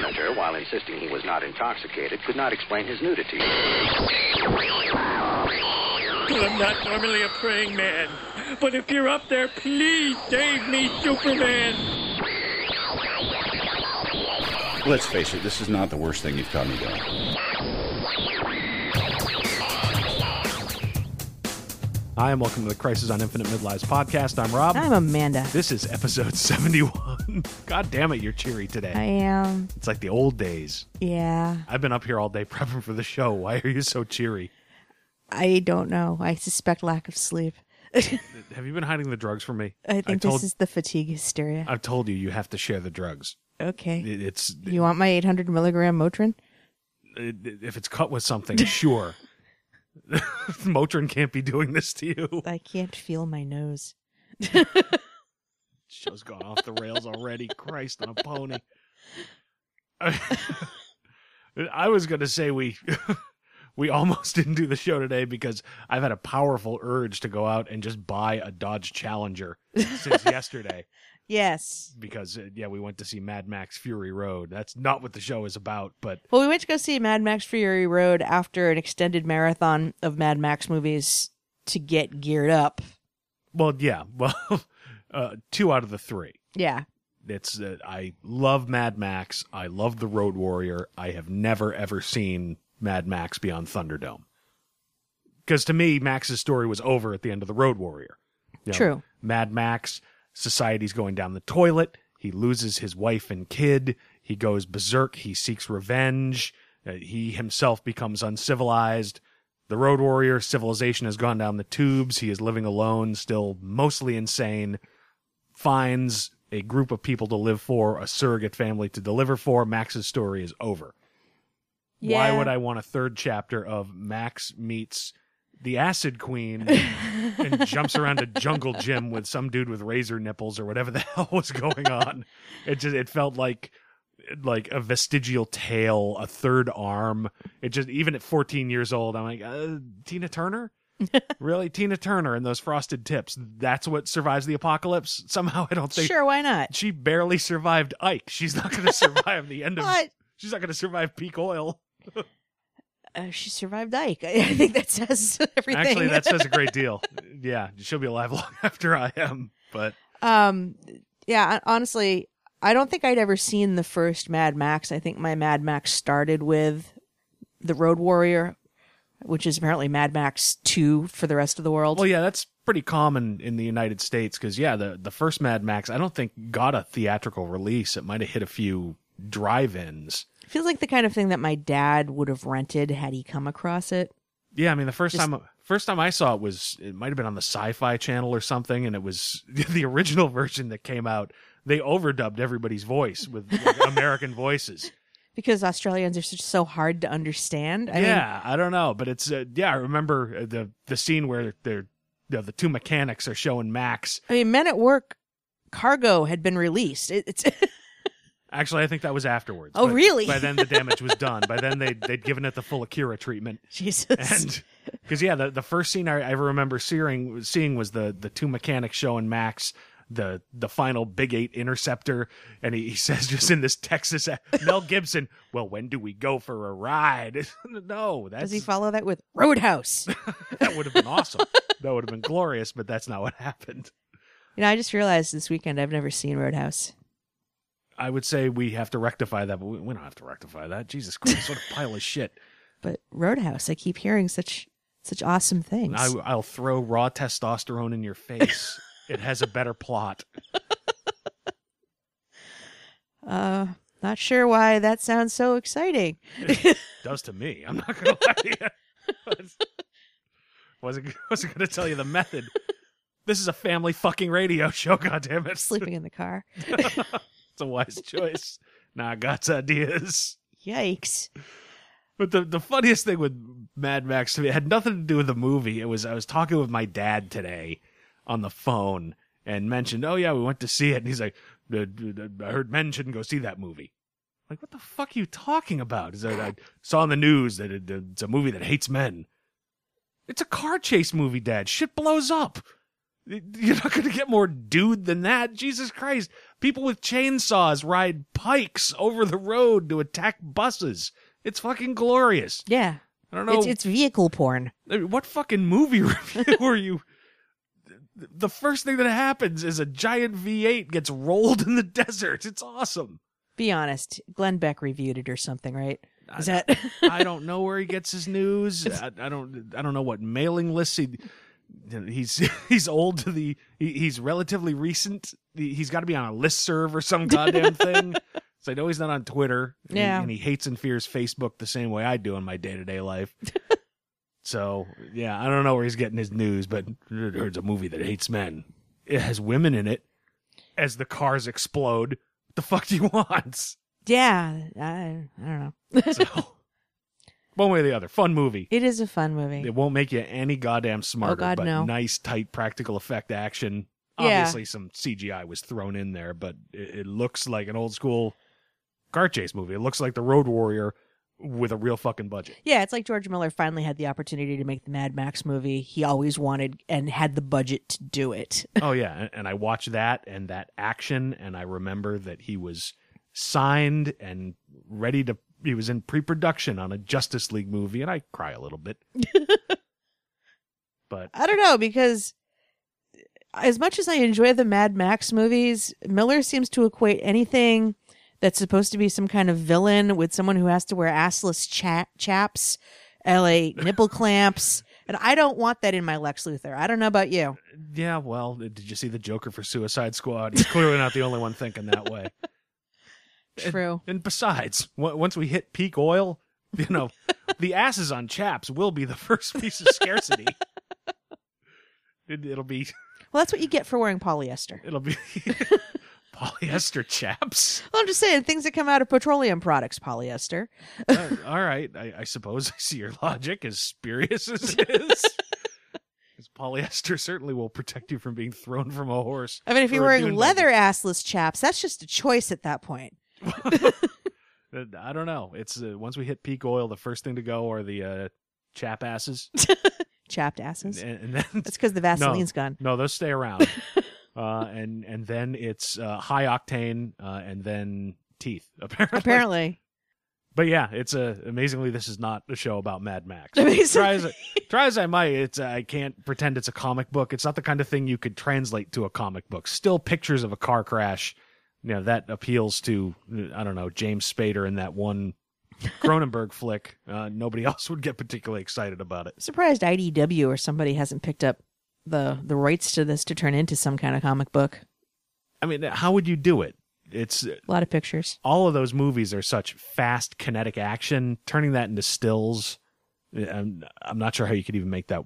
senator, while insisting he was not intoxicated, could not explain his nudity. I'm not normally a praying man, but if you're up there, please save me, Superman. Let's face it, this is not the worst thing you've caught me doing. Hi, and welcome to the Crisis on Infinite Midlives podcast. I'm Rob. I'm Amanda. This is episode 71. God damn it, you're cheery today. I am. It's like the old days. Yeah. I've been up here all day prepping for the show. Why are you so cheery? I don't know. I suspect lack of sleep. Have you been hiding the drugs from me? I think told, this is the fatigue hysteria. I've told you you have to share the drugs. okay. It, it's you want my 800 milligram Motrin? it, if it's cut with something, sure. Motrin can't be doing this to you. I can't feel my nose. Show's gone off the rails already. Christ on a pony. I was going to say we we almost didn't do the show today because I've had a powerful urge to go out and just buy a Dodge Challenger since yesterday Yes. because uh, yeah, we went to see Mad Max Fury Road. That's not what the show is about, but Well, we went to go see Mad Max Fury Road after an extended marathon of Mad Max movies to get geared up. well, yeah, well, uh, two out of the three. Yeah. It's uh, I love Mad Max. I love the Road Warrior. I have never ever seen Mad Max Beyond Thunderdome. Because to me, Max's story was over at the end of the Road Warrior. You know, True. Mad Max, society's going down the toilet. He loses his wife and kid. He goes berserk. He seeks revenge. Uh, he himself becomes uncivilized. The Road Warrior, civilization has gone down the tubes. He is living alone, still mostly insane. Finds a group of people to live for, a surrogate family to deliver for. Max's story is over. Why would I want a third chapter of Max meets the Acid Queen and jumps around a jungle gym with some dude with razor nipples or whatever the hell was going on? It just it felt like like a vestigial tail, a third arm. It just even at 14 years old, I'm like, uh, Tina Turner. really, Tina Turner and those frosted tips. That's what survives the apocalypse. Somehow, I don't think Sure, why not? she barely survived Ike. She's not going to survive the end of. But She's not going to survive peak oil. uh, she survived Ike. I, I think that says everything. Actually, that says a great deal. Yeah, she'll be alive long after I am. But Um, yeah, honestly, I don't think I'd ever seen the first Mad Max. I think my Mad Max started with the Road Warrior, which is apparently Mad Max 2 for the rest of the world. well, yeah, that's pretty common in the United States because yeah, the the first Mad Max I don't think got a theatrical release. It might have hit a few drive-ins. Feels like the kind of thing that my dad would have rented had he come across it. Yeah, I mean the first Just- time first time I saw it was it might have been on the Sci-Fi Channel or something, and it was the original version that came out. They overdubbed everybody's voice with like, American voices. Because Australians are such, so hard to understand. I mean, yeah, I don't know, but it's uh, yeah. I remember uh, the the scene where they're you know, the two mechanics are showing Max. I mean, Men at Work Cargo had been released. It, it's Actually, I think that was afterwards. Oh, But really? By then, the damage was done. By then, they they'd given it the full Akira treatment. Jesus. And because yeah, the the first scene I, I remember seeing seeing was the the two mechanics showing Max the the final Big Eight Interceptor, and he, he says just in this Texas Mel Gibson, "Well, when do we go for a ride?" no, that's Does he follow that with Roadhouse? that would have been awesome. that would have been glorious, but that's not what happened. you know, I just realized this weekend I've never seen Roadhouse. I would say we have to rectify that, but we, we don't have to rectify that. Jesus Christ, what a pile of shit! But Roadhouse, I keep hearing such such awesome things. I, I'll throw raw testosterone in your face. It has a better plot. Uh, not sure why that sounds so exciting. does to me. I'm not gonna lie to you. wasn't wasn't gonna tell you the method. This is a family fucking radio show. God damn it! Sleeping in the car. it's a wise choice. Nah, God's ideas. Yikes. But the the funniest thing with Mad Max to me it had nothing to do with the movie. It was I was talking with my dad today on the phone and mentioned, oh yeah, we went to see it, and he's like, "Uh, uh, I heard men shouldn't go see that movie. Like, what the fuck are you talking about? Is that I saw on the news that it, it's a movie that hates men. It's a car chase movie, Dad. Shit blows up. You're not going to get more dude than that. Jesus Christ. People with chainsaws ride pikes over the road to attack buses. It's fucking glorious. Yeah. I don't know. It's it's vehicle porn. I mean, what fucking movie review are you? The first thing that happens is a giant V8 gets rolled in the desert. It's awesome. Be honest. Glenn Beck reviewed it or something, right? Is I- that I don't know where he gets his news. I, I don't. I don't know what mailing lists he. He's he's old to the. He, he's relatively recent. He, he's got to be on a list serve or some goddamn thing. So I know he's not on Twitter. and he- Yeah. and he hates and fears Facebook the same way I do in my day to day life. So yeah, I don't know where he's getting his news, but there's a movie that hates men. It has women in it. As the cars explode, what the fuck do you want? Yeah, I, I don't know. So, one way or the other, fun movie. It is a fun movie. It won't make you any goddamn smarter, Oh, God, but no. nice, tight, practical effect action. Yeah. Obviously, some CGI was thrown in there, but it, it looks like an old school car chase movie. It looks like the Road Warrior with a real fucking budget. Yeah, it's like George Miller finally had the opportunity to make the Mad Max movie he always wanted and had the budget to do it. oh yeah, and, I watched that and that action, and I remember that he was signed and ready to. He was in pre-production on a Justice League movie, and I cry a little bit. but I don't know because as much as I enjoy the Mad Max movies, Miller seems to equate anything that's supposed to be some kind of villain with someone who has to wear assless cha- chaps, LA nipple clamps, and I don't want that in my Lex Luthor. I don't know about you. Uh, yeah, well, uh, did you see the Joker for Suicide Squad? He's clearly not the only one thinking that way. True. And besides, w- once we hit peak oil, you know, the asses on chaps will be the first piece of scarcity. It, it'll be, Well, that's what you get for wearing polyester. it'll be polyester chaps. Well, I'm just saying things that come out of petroleum products, polyester. Uh, all right, I, I suppose I see your logic, as spurious as it is. polyester certainly will protect you from being thrown from a horse. I mean, if you're wearing leather assless chaps, that's just a choice at that point. Uh, I don't know. It's uh, once we hit peak oil, the first thing to go are the uh, chap asses, Chapped asses. and, and then That's because the Vaseline's gone. No, those stay around. Uh, and and then it's uh, high octane, uh, and then teeth. Apparently. Apparently. But yeah, it's a amazingly. This is not a show about Mad Max. Try as I, try as I might, it's I can't pretend it's a comic book. It's not the kind of thing you could translate to a comic book. Still, pictures of a car crash. You know that appeals to I don't know James Spader in that one Cronenberg flick. Uh, nobody else would get particularly excited about it. Surprised IDW or somebody hasn't picked up the the rights to this to turn into some kind of comic book. I mean, how would you do it? It's A lot of pictures. all of those movies are such fast kinetic action turning that into stills I'm, I'm not sure how you could even make that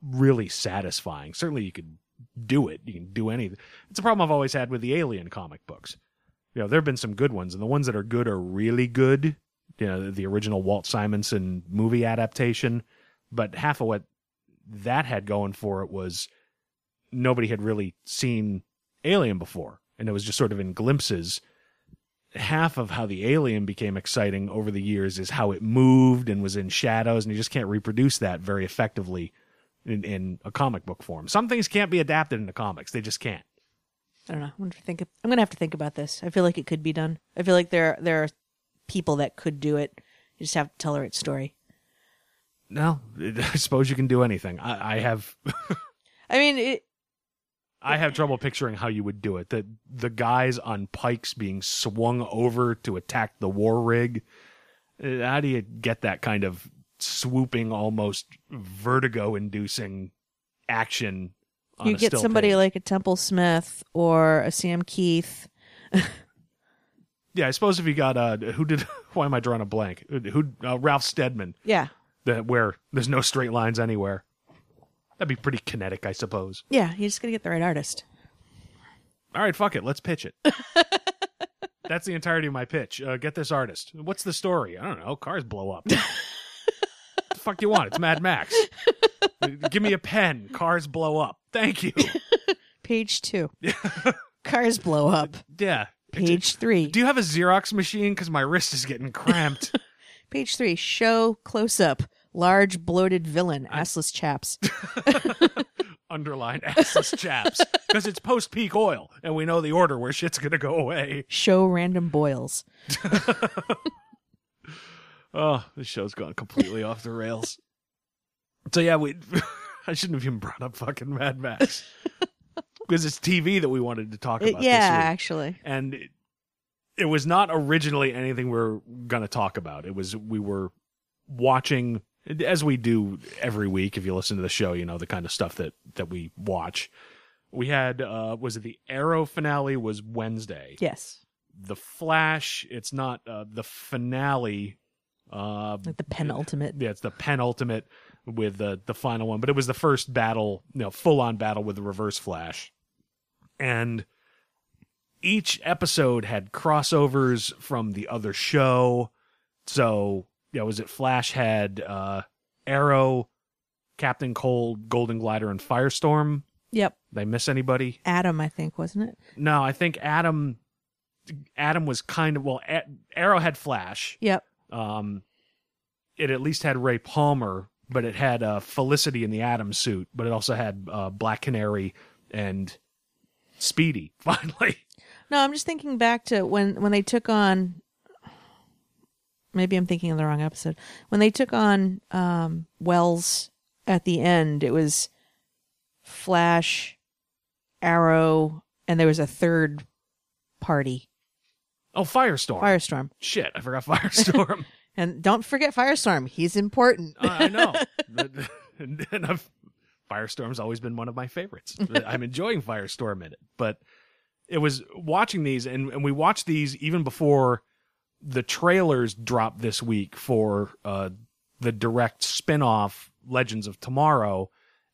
really satisfying certainly you could do it you can do anything it's a problem i've always had with the alien comic books you know there have been some good ones and the ones that are good are really good you know the original walt simonson movie adaptation but half of what that had going for it was nobody had really seen alien before and it was just sort of in glimpses half of how the alien became exciting over the years is how it moved and was in shadows and you just can't reproduce that very effectively in, in a comic book form some things can't be adapted into comics they just can't I don't know. I'm gonna think. I'm gonna have to think about this. I feel like it could be done. I feel like there there are people that could do it. You just have to tell the right story. No i suppose you can do anything i, I have I mean, it, i have trouble picturing how you would do it the the guys on pikes being swung over to attack the war rig Uh, how do you get that kind of swooping almost vertigo inducing action on you a get somebody page? like a Templesmith or a Sam Kieth. Yeah, I suppose if you got uh, who did? Why am I drawing a blank? Who? Uh, Ralph Steadman. Yeah, That where there's no straight lines anywhere. That'd be pretty kinetic, I suppose. yeah. You just gotta get the right artist. All right, fuck it, let's pitch it. That's the entirety of my pitch. Uh, get this artist. What's the story? I don't know. Cars blow up. the fuck you want? It's Mad Max. Give me a pen. Cars blow up. Thank you. Page two. Cars blow up. Yeah. Page three. Do you have a Xerox machine? Because my wrist is getting cramped. Page three. Show close up. Large bloated villain. Assless chaps. underline assless chaps because it's post peak oil and we know the order where shit's gonna go away. Show random boils. Oh, this show's gone completely off the rails. So yeah, we I shouldn't have even brought up fucking Mad Max because it's TV that we wanted to talk It- about. yeah, this week. actually. and it, it was not originally anything we are going to talk about. It was we were watching as we do every week. If you listen to the show, you know the kind of stuff that that we watch. We had uh was it the Arrow finale was Wednesday. Yes. The Flash, it's not uh the finale uh Like the penultimate. yeah, it's the penultimate with the the final one, but it was the first battle, you know, full on battle with the Reverse Flash, and each episode had crossovers from the other show. So, yeah, was it Flash had uh, Arrow, Captain Cold, Golden Glider, and Firestorm? Yep. They miss anybody? Atom, I think, wasn't it? No, I think Atom. Atom was kind of well. Arrow had Flash. Yep. Um, it at least had Ray Palmer, but it had uh, Felicity in the Atom suit, but it also had uh, Black Canary and Speedy. Finally, No, I'm just thinking back to when when they took on. Maybe I'm thinking of the wrong episode. When they took on um, Wells at the end, it was Flash, Arrow, and there was a third party, oh Firestorm. Firestorm. Shit, I forgot Firestorm. And don't forget Firestorm. He's important. I I know. and I've, Firestorm's always been one of my favorites. I'm enjoying Firestorm in it, but it was watching these, and, and we watched these even before the trailers dropped this week for uh, the direct spin-off Legends of Tomorrow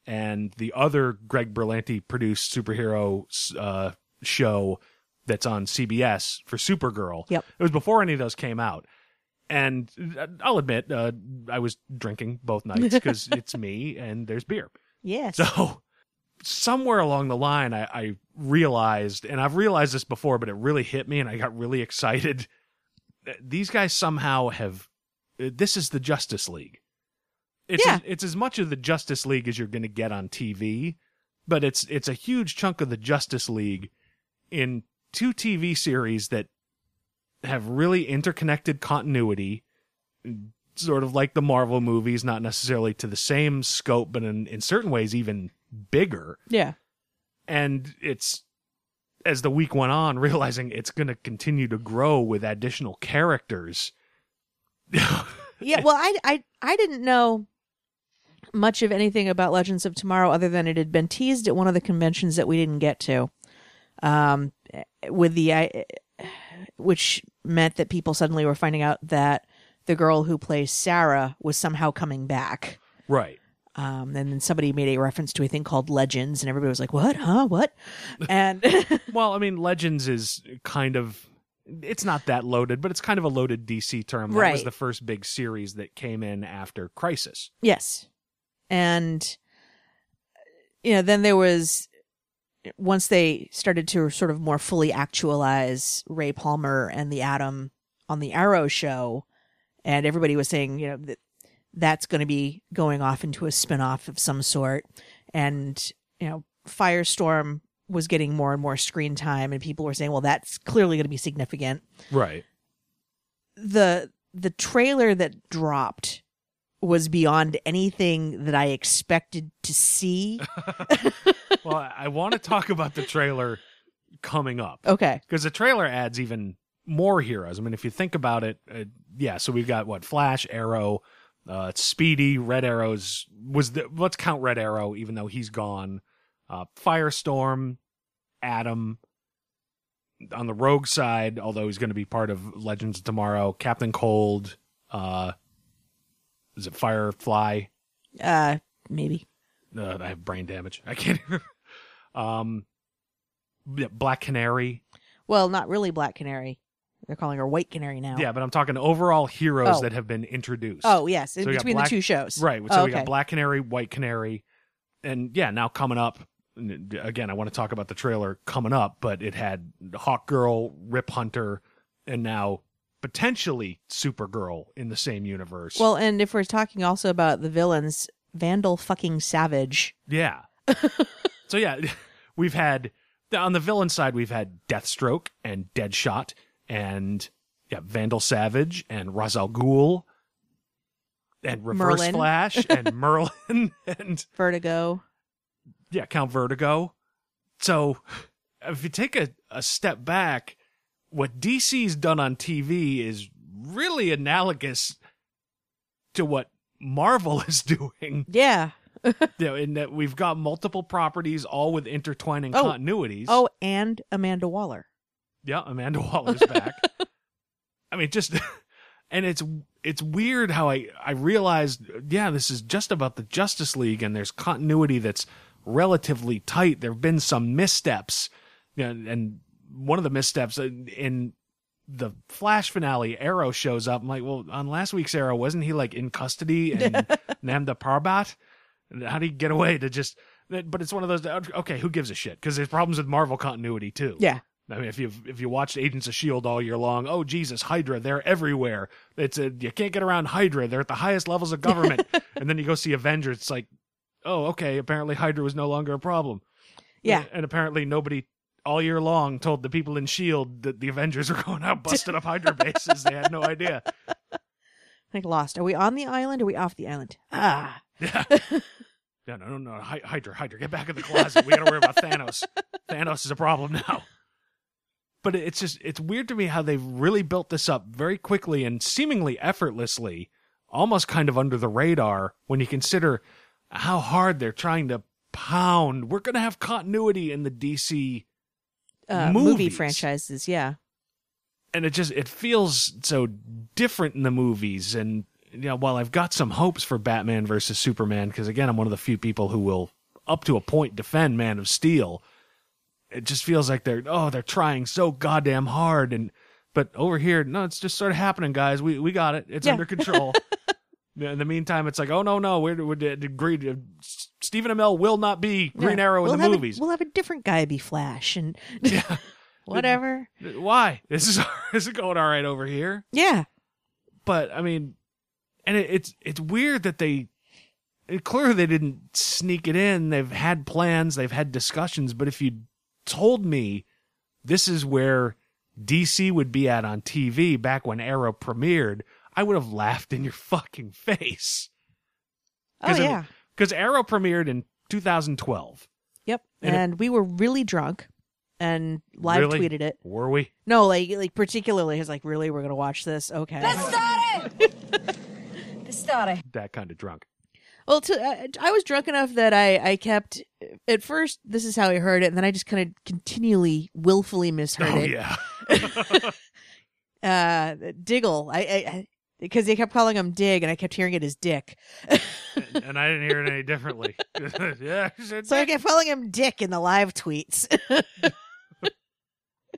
and the other Greg Berlanti produced superhero uh, show that's on CBS for Supergirl. Yep. It was before any of those came out. And uh, I'll admit, uh, I was drinking both nights because it's me and there's beer. yes. So somewhere along the line, I, I realized, and I've realized this before, but it really hit me and I got really excited. These guys somehow have, uh, this is the Justice League. It's, Yeah. as, it's as much of the Justice League as you're going to get on TV, but it's, it's a huge chunk of the Justice League in two TV series that have really interconnected continuity, sort of like the Marvel movies, not necessarily to the same scope, but in, in certain ways even bigger. yeah. And it's as the week went on, realizing it's going to continue to grow with additional characters. Yeah, well, I, I, I didn't know much of anything about Legends of Tomorrow other than it had been teased at one of the conventions that we didn't get to. Um, with the, I, which meant that people suddenly were finding out that the girl who plays Sarah was somehow coming back. right. Um, and then somebody made a reference to a thing called Legends, and everybody was like, "What? Huh? What?" And Well, I mean, Legends is kind of. It's not that loaded, but it's kind of a loaded DC term. That was the first big series that came in after Crisis. Yes. And you know, then there was once they started to sort of more fully actualize Ray Palmer and the Atom on the Arrow show, and everybody was saying, you know, that that's going to be going off into a spin-off of some sort and you know, Firestorm was getting more and more screen time and people were saying, well, that's clearly going to be significant Right. the the trailer that dropped was beyond anything that I expected to see. well, I, want to talk about the trailer coming up. Okay. because the trailer adds even more heroes. I mean, if you think about it, uh, yeah. So we've got what Flash, Arrow, uh, Speedy, Red Arrows was the let's count Red Arrow, even though he's gone. Uh, Firestorm, Atom. On the Rogue side, although he's going to be part of Legends of Tomorrow, Captain Cold, uh, is it Firefly? Uh maybe. Uh, I have brain damage. I can't. um, Black Canary. Well, not really Black Canary. They're calling her White Canary now. Yeah, but I'm talking overall heroes Oh. that have been introduced. Oh, yes, in So we got between Black- the two shows. right. So Oh, we got okay. Black Canary, White Canary, and yeah, now coming up. Again, I want to talk about the trailer coming up, but it had Hawk Girl, Rip Hunter, and now potentially Supergirl in the same universe. Well, and if we're talking also about the villains, Vandal fucking Savage. yeah, so yeah, we've had on the villain side we've had Deathstroke and Deadshot and yeah Vandal Savage and Ra's al Ghul and Reverse Merlyn. Flash and Merlyn and Vertigo. yeah Count Vertigo. So if you take a, a step back, what DC's done on TV is really analogous to what Marvel is doing. Yeah. you know, in that we've got multiple properties all with intertwining Oh. continuities. Oh, and Amanda Waller. Yeah, Amanda Waller's back. I mean, just and it's it's weird how I I realized yeah, this is just about the Justice League and there's continuity that's relatively tight. There've been some missteps, you know, and one of the missteps in- in the Flash finale, Arrow shows up. I'm like, well, on last week's Arrow, wasn't he like in custody and Nanda Parbat? How did he get away to just? But it's one of those. Okay, who gives a shit? Because there's problems with Marvel continuity too. Yeah. I mean, if you if you watched Agents of Shield all year long, oh Jesus, Hydra, they're everywhere. It's a you can't get around Hydra. They're at the highest levels of government. and then you go see Avengers. It's like, oh, okay. Apparently, Hydra was no longer a problem. Yeah. And apparently, nobody all year long told the people in Shield that the Avengers were going out busting up Hydra bases. They had no idea. Like lost. Are we on the island? Or are we off the island? Ah. Yeah. Yeah, no, no, no. Hydra, Hydra, get back in the closet. We got to worry about Thanos. Thanos is a problem now. But it's just, it's weird to me how they've really built this up very quickly and seemingly effortlessly, almost kind of under the radar when you consider how hard they're trying to pound. We're going to have continuity in the DC Uh, movie franchises. Yeah. and it just it feels so different in the movies and you know while i've got some hopes for batman versus superman because again i'm one of the few people who will up to a point defend man of steel it just feels like they're oh they're trying so goddamn hard and but over here no it's just sort of happening guys we we got it it's Yeah. under control in the meantime it's like oh no no we're, we're agreed uh, stephen amell will not be green Yeah. arrow in we'll the have a- movies we'll have a different guy be Flash and yeah whatever. why this is this is going all right over here Yeah. but I mean, and it, it's it's weird that they it, clearly they didn't sneak it in. They've had plans, they've had discussions. But if you told me this is where DC would be at on TV back when Arrow premiered, I would have laughed in your fucking face. Oh 'Cause it- yeah. Because Arrow premiered in 2012. Yep. and And, it- we were really drunk and live Really? tweeted it. Were we? No, like like particularly he's like, really, we're gonna watch this? Okay. Stare. That kind of drunk. Well, to, uh, I was drunk enough that I, I kept at first. This is how I heard it, and then I just kind of continually, willfully misheard oh it. yeah. Uh, Diggle, I, I, because they kept calling him Dig, and I kept hearing it as Dick. and I didn't hear it any differently. yeah. she said, So I kept calling him Dick in the live tweets.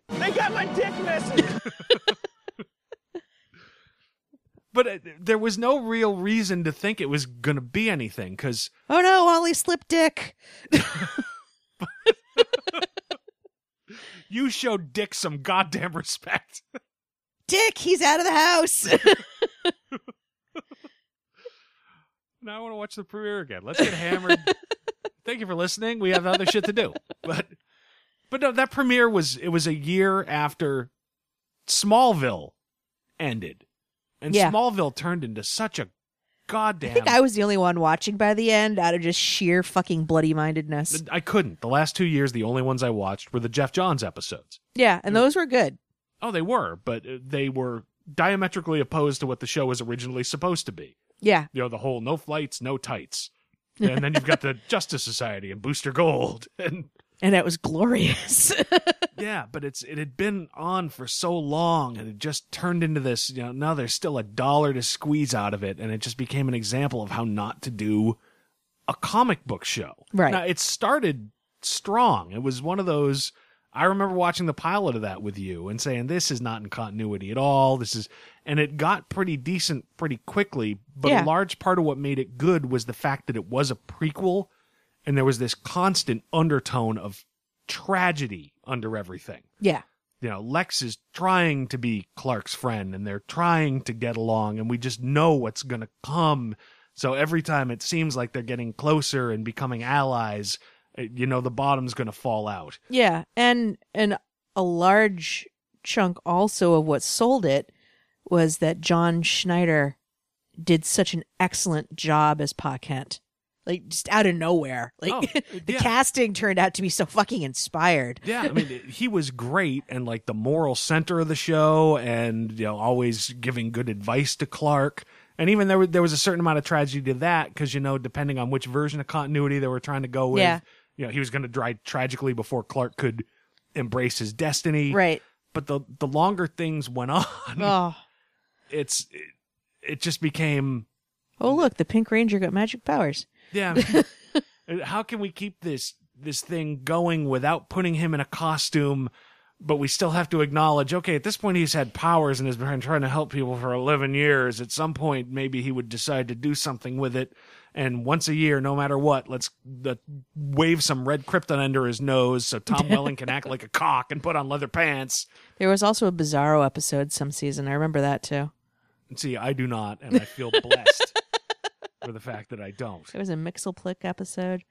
They got my dick message. But uh, there was no real reason to think it was going to be anything because oh no, Ollie slipped Dick. you showed Dick some goddamn respect. Dick, he's out of the house. now I want to watch the premiere again. Let's get hammered. Thank you for listening. We have other shit to do, but but no, that premiere was it was a year after Smallville ended, and Yeah. Smallville turned into such a goddamn. I think I was the only one watching by the end out of just sheer fucking bloody mindedness. I couldn't. The last two years, the only ones I watched were the Geoff Johns episodes. Yeah, and those were good. Oh, they were, but uh, they were diametrically opposed to what the show was originally supposed to be. Yeah. You know, the whole no flights, no tights. And then you've got the Justice Society and Booster Gold. And And it was glorious. yeah, but it's it had been on for so long and it just turned into this, you know, now there's still a dollar to squeeze out of it and it just became an example of how not to do a comic book show. Right. Now it started strong. It was one of those I remember watching the pilot of that with you and saying this is not in continuity at all. This is and it got pretty decent pretty quickly, but Yeah. a large part of what made it good was the fact that it was a prequel and there was this constant undertone of tragedy under everything. yeah. You know, Lex is trying to be Clark's friend and they're trying to get along and we just know what's going to come. So every time it seems like they're getting closer and becoming allies, uh, you know the bottom's going to fall out. Yeah, and and a large chunk also of what sold it was that John Schneider did such an excellent job as Pa Kent. Like just out of nowhere. Like Oh, the yeah. casting turned out to be so fucking inspired. Yeah, I mean, he was great and like the moral center of the show, and you know, always giving good advice to Clark. And even there, was- there was a certain amount of tragedy to that because you know, depending on which version of continuity they were trying to go with, Yeah. you know, he was going to die tragically before Clark could embrace his destiny. Right. But the the longer things went on, Oh. it's it, it just became Oh look, the Pink Ranger got magic powers. Yeah. how can we keep this this thing going without putting him in a costume? But we still have to acknowledge, okay, at this point he's had powers and has been trying to help people for eleven years. At some point, maybe he would decide to do something with it. And once a year, no matter what, let's let, wave some red krypton under his nose so Tom Welling can act like a cock and put on leather pants. There was also a Bizarro episode some season. I remember that too. See, I do not, and I feel blessed for the fact that I don't. There was a Mxyzptlk episode.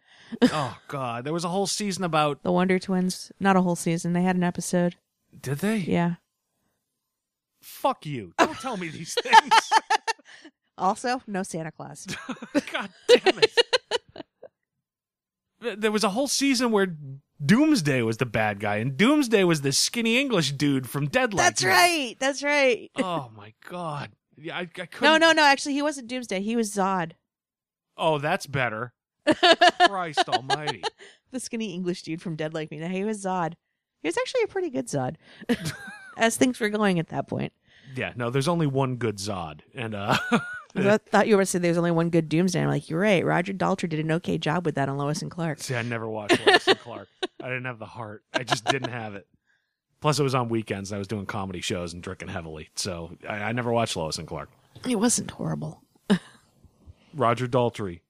Oh God, there was a whole season about. The Wonder Twins. Not a whole season. They had an episode. Did they? Yeah. Fuck you! Don't tell me these things. Also, no Santa Claus. God damn it! There was a whole season where Doomsday was the bad guy, and Doomsday was the skinny English dude from Dead Like That's right. That's right. Oh my god! Yeah, I, I couldn't. No, no, no. Actually, he wasn't Doomsday. He was Zod. Oh, that's better. Christ Almighty! the skinny English dude from Dead Like Me. Now, he was Zod. He was actually a pretty good Zod, as things were going at that point. Yeah, no, there's only one good Zod, and uh, I thought- you were going to say there's only one good Doomsday. I'm like, you're right. Roger Daltrey did an okay job with that on Lois and Clark. see, I never watched Lois and Clark. I didn't have the heart. I just didn't have it. Plus, it was on weekends. and I was doing comedy shows and drinking heavily, so I, I never watched Lois and Clark. It wasn't horrible. Roger Daltrey,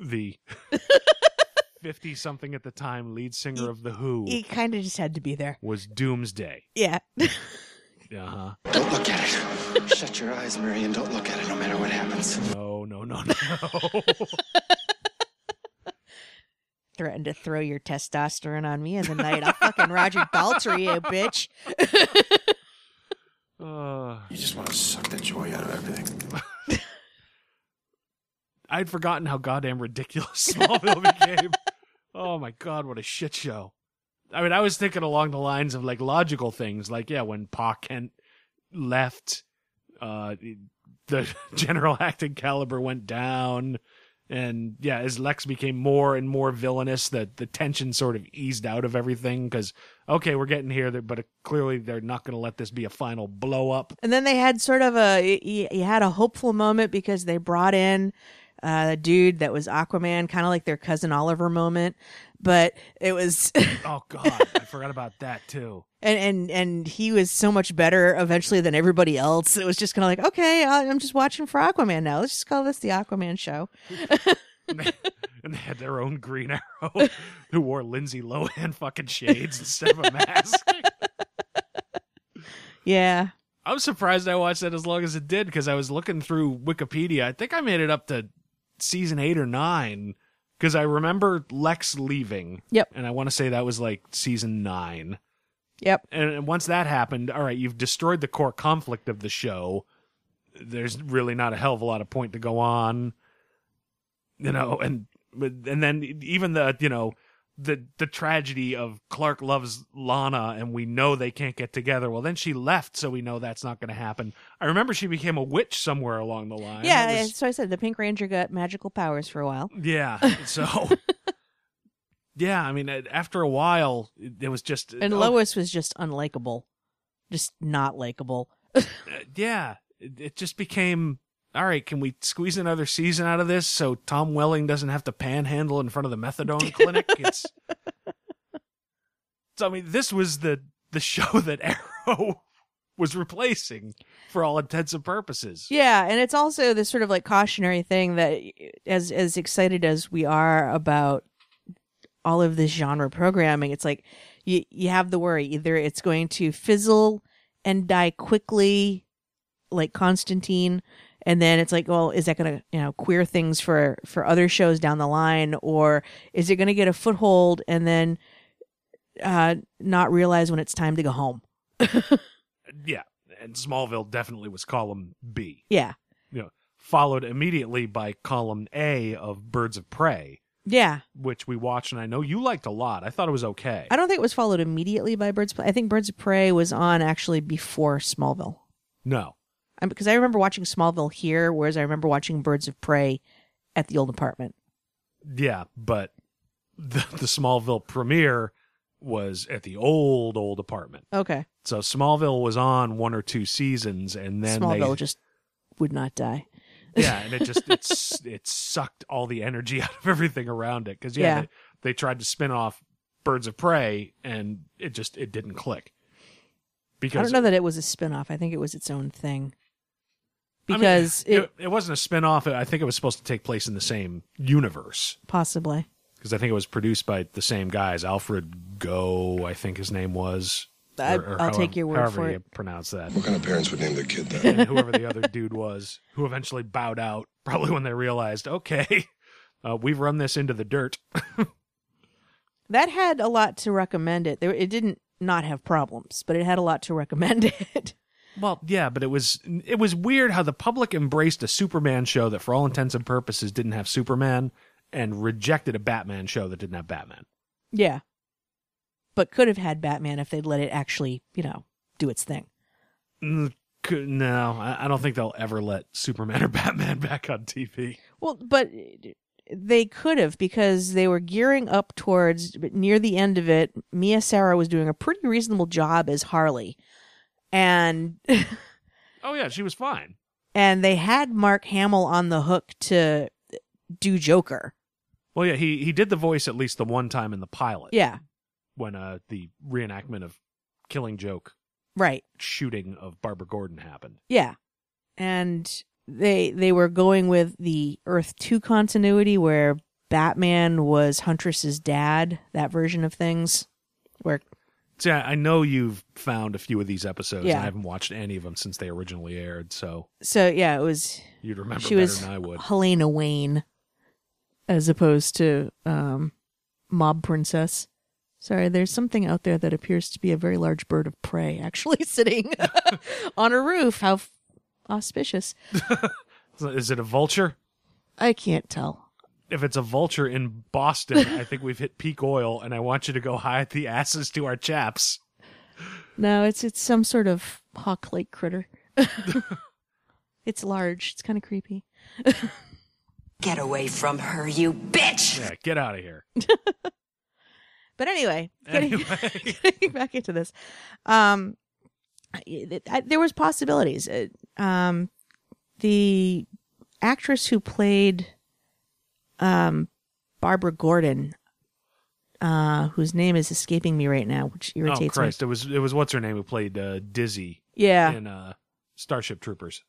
the 50 something at the time lead singer of The Who, He kind of just had to be there. was Doomsday. Yeah. Uh huh. Don't look at it. Shut your eyes, Mary, and don't look at it no matter what happens. No, no, no, no. Threatened to throw your testosterone on me in the night. I'll fucking Roger Daltrey, you bitch. uh, You just want to suck the joy out of everything. I'd forgotten how goddamn ridiculous Smallville became. Oh my god, what a shit show. I mean, I was thinking along the lines of like logical things, like yeah, when Pa Kent left, uh, the general acting caliber went down, and yeah, as Lex became more and more villainous, that the tension sort of eased out of everything because okay, we're getting here, but uh, clearly they're not going to let this be a final blow up. And then they had sort of a you, you had a hopeful moment because they brought in uh, dude that was Aquaman, kind of like their cousin Oliver moment, but it was Oh god, I forgot about that too. and and and he was so much better eventually than everybody else. It was just kind of like, okay, I'm just watching for Aquaman now. Let's just call this the Aquaman show. and they, and they had their own Green Arrow who wore Lindsay Lohan fucking shades instead of a mask. Yeah, I'm surprised I watched that as long as it did because I was looking through Wikipedia. I think I made it up to season eight or nine because I remember Lex leaving. Yep. And I want to say that was like season nine. yep. And once that happened, all right, you've destroyed the core conflict of the show. There's really not a hell of a lot of point to go on, you know. And and then even the you know the the tragedy of Clark loves Lana, and we know they can't get together. Well, then she left, so we know that's not going to happen. I remember she became a witch somewhere along the line. Yeah, was- so I said the Pink Ranger got magical powers for a while. yeah. So. Yeah, I mean, after a while, it, was just And oh, Lois was just unlikable. Just not likable. uh, yeah, it, it just became all right. Can we squeeze another season out of this so Tom Welling doesn't have to panhandle in front of the methadone clinic? It's so I mean, this was the the show that Arrow was replacing for all intents and purposes. Yeah, and it's also this sort of like cautionary thing that as as excited as we are about all of this genre programming, it's like you you have the worry either it's going to fizzle and die quickly like Constantine and then it's like, well, is that going to you know queer things for for other shows down the line, or is it going to get a foothold and then uh not realize when it's time to go home? Yeah, and Smallville definitely was column B. Yeah, You know, followed immediately by column A of Birds of Prey, yeah. which we watched, and I know you liked a lot. I thought it was okay. I don't think it was followed immediately by Birds. of Prey. I think Birds of Prey was on actually before Smallville. No, Because I remember watching Smallville here, whereas I remember watching Birds of Prey at the old apartment. yeah, but the, the Smallville premiere was at the old old apartment. Okay, So Smallville was on one or two seasons, and then Smallville they just would not die. yeah, and it just it's it sucked all the energy out of everything around it because yeah, Yeah. They, they tried to spin off Birds of Prey, and it just it didn't click. Because I don't know that it was a spin-off. I think it was its own thing. I mean, Because it, it, it wasn't a spin-off. I think it was supposed to take place in the same universe possibly. because I think it was produced by the same guys, Alfred Gough, I think his name was. I- or- or I'll however- take your word however for you it. Pronounce that. What kind of parents would name their kid that? and whoever the other dude was, who eventually bowed out, probably when they realized, okay, uh, we've run this into the dirt. That had a lot to recommend it. It didn't not have problems, but it had a lot to recommend it. Well, yeah, but it was it was weird how the public embraced a Superman show that, for all intents and purposes, didn't have Superman, and rejected a Batman show that didn't have Batman. yeah, but could have had Batman if they'd let it actually, you know, do its thing. Mm, No, I I don't think they'll ever let Superman or Batman back on TV. Well, but they could have because they were gearing up towards but near the end of it. Mia Sara was doing a pretty reasonable job as Harley, and Oh yeah, she was fine. and they had Mark Hamill on the hook to do Joker. Well, yeah, he he did the voice at least the one time in the pilot. Yeah, when uh the reenactment of Killing Joke right. shooting of Barbara Gordon happened. Yeah. And they they were going with the Earth 2 continuity where Batman was Huntress's dad, that version of things. Where Yeah, I know you've found a few of these episodes. Yeah. And I haven't watched any of them since they originally aired, so so yeah, it was you'd remember she better was than I would. Helena Wayne as opposed to um Mob Princess. Sorry, there's something out there that appears to be a very large bird of prey actually sitting on a roof. How f- auspicious. Is it a vulture? I can't tell. If it's a vulture in Boston, I think we've hit peak oil, and I want you to go hide the asses to our chaps. No, it's it's some sort of hawk-like critter. it's large. It's kind of creepy. Get away from her, you bitch! Yeah, get out of here. But anyway, getting, Anyway. getting back into this, um, I, I, there was possibilities. Uh, Um, the actress who played um, Barbara Gordon, uh, whose name is escaping me right now, which Oh irritates me. Christ! It was it was what's her name who played uh, Dizzy Yeah, in uh, Starship Troopers,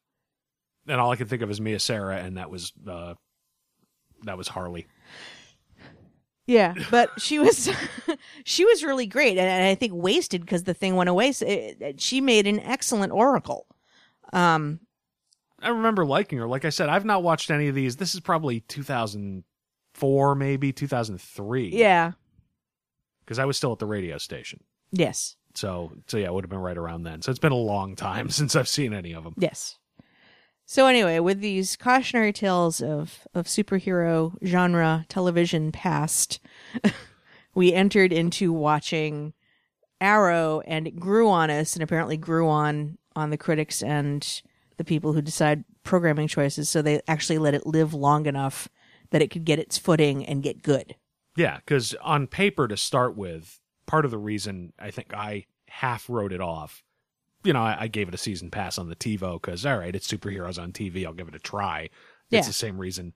and all I can think of is Mia Sara, and that was uh, that was Harley. Yeah, but she was she was really great, and, I think wasted because the thing went away. So it- she made an excellent Oracle. Um, I remember liking her. Like I said, I've not watched any of these. This is probably 2004, maybe 2003. yeah, because I was still at the radio station. yes, So, so yeah, it would have been right around then. So it's been a long time since I've seen any of them. yes. So anyway, with these cautionary tales of of superhero genre television past, we entered into watching Arrow, and it grew on us, and apparently grew on on the critics and the people who decide programming choices. So they actually let it live long enough that it could get its footing and get good. Yeah, because on paper to start with, part of the reason I think I half wrote it off, you know, I, I gave it a season pass on the TiVo because all right, it's superheroes on TV. I'll give it a try. Yeah. It's the same reason.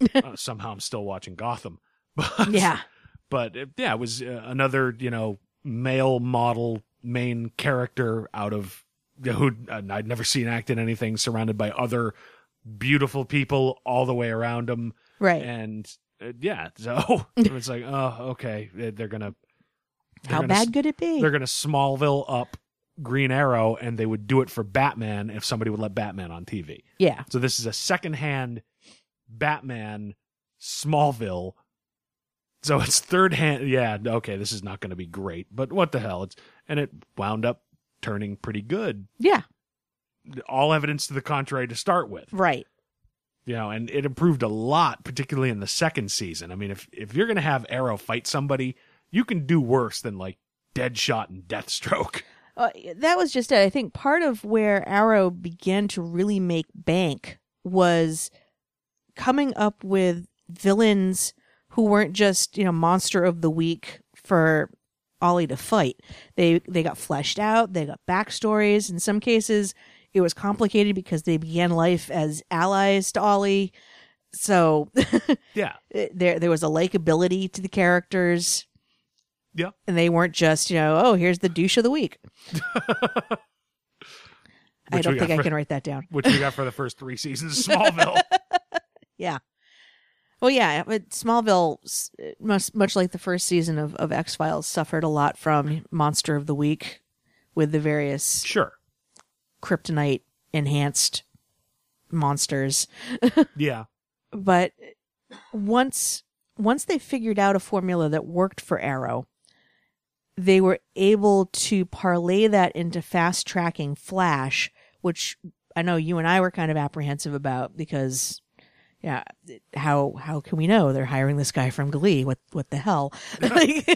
uh, somehow I'm still watching Gotham. But Yeah, but uh, yeah, it was uh, another you know male model main character out of who uh, I'd never seen act in anything, surrounded by other beautiful people all the way around him, right. and uh, yeah, so it's like, oh, okay, they- they're gonna. they're How gonna bad could it be? They're gonna Smallville up Green Arrow, and they would do it for Batman if somebody would let Batman on TV. Yeah. So this is a secondhand Batman Smallville. So it's third hand. Yeah, okay, this is not going to be great, but what the hell? It's and it wound up turning pretty good. Yeah. All evidence to the contrary to start with. Right. You know, and it improved a lot, particularly in the second season. I mean, if if you're going to have Arrow fight somebody, you can do worse than like Deadshot and Deathstroke. Uh, that was just it. I think part of where Arrow began to really make bank was coming up with villains who weren't just you know monster of the week for Ollie to fight. They they got fleshed out. They got backstories. In some cases, it was complicated because they began life as allies to Ollie. So Yeah, there there was a likability to the characters, yeah. and they weren't just you know oh here's the douche of the week. I don't we think got I can write that down. Which we got for the first three seasons of Smallville. Yeah. Well, yeah, but Smallville, much much like the first season of, of X Files, suffered a lot from Monster of the Week, with the various sure. kryptonite enhanced monsters. Yeah. But once once they figured out a formula that worked for Arrow, they were able to parlay that into fast tracking Flash, which I know you and I were kind of apprehensive about because yeah, how how can we know they're hiring this guy from Glee? What what the hell? Like,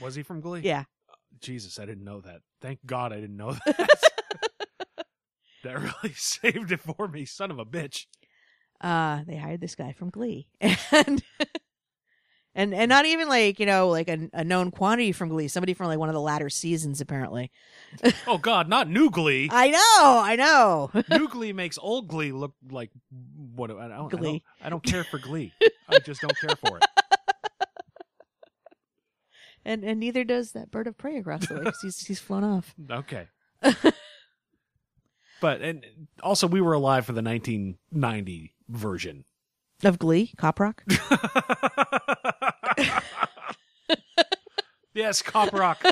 Was he from Glee? yeah. Jesus, I didn't know that. Thank God I didn't know that. that really saved it for me, son of a bitch. uh they hired this guy from glee and and and not even like you know like a, a known quantity from glee somebody from like one of the latter seasons apparently Oh God, not New Glee. i know i know New Glee makes old Glee look like what? I don't, I don't, I don't care for Glee. I just don't care for it. and and neither does that bird of prey across the way he's he's flown off Okay. but and also we were alive for the 1990 version. of glee cop rock yes, Cop Rock.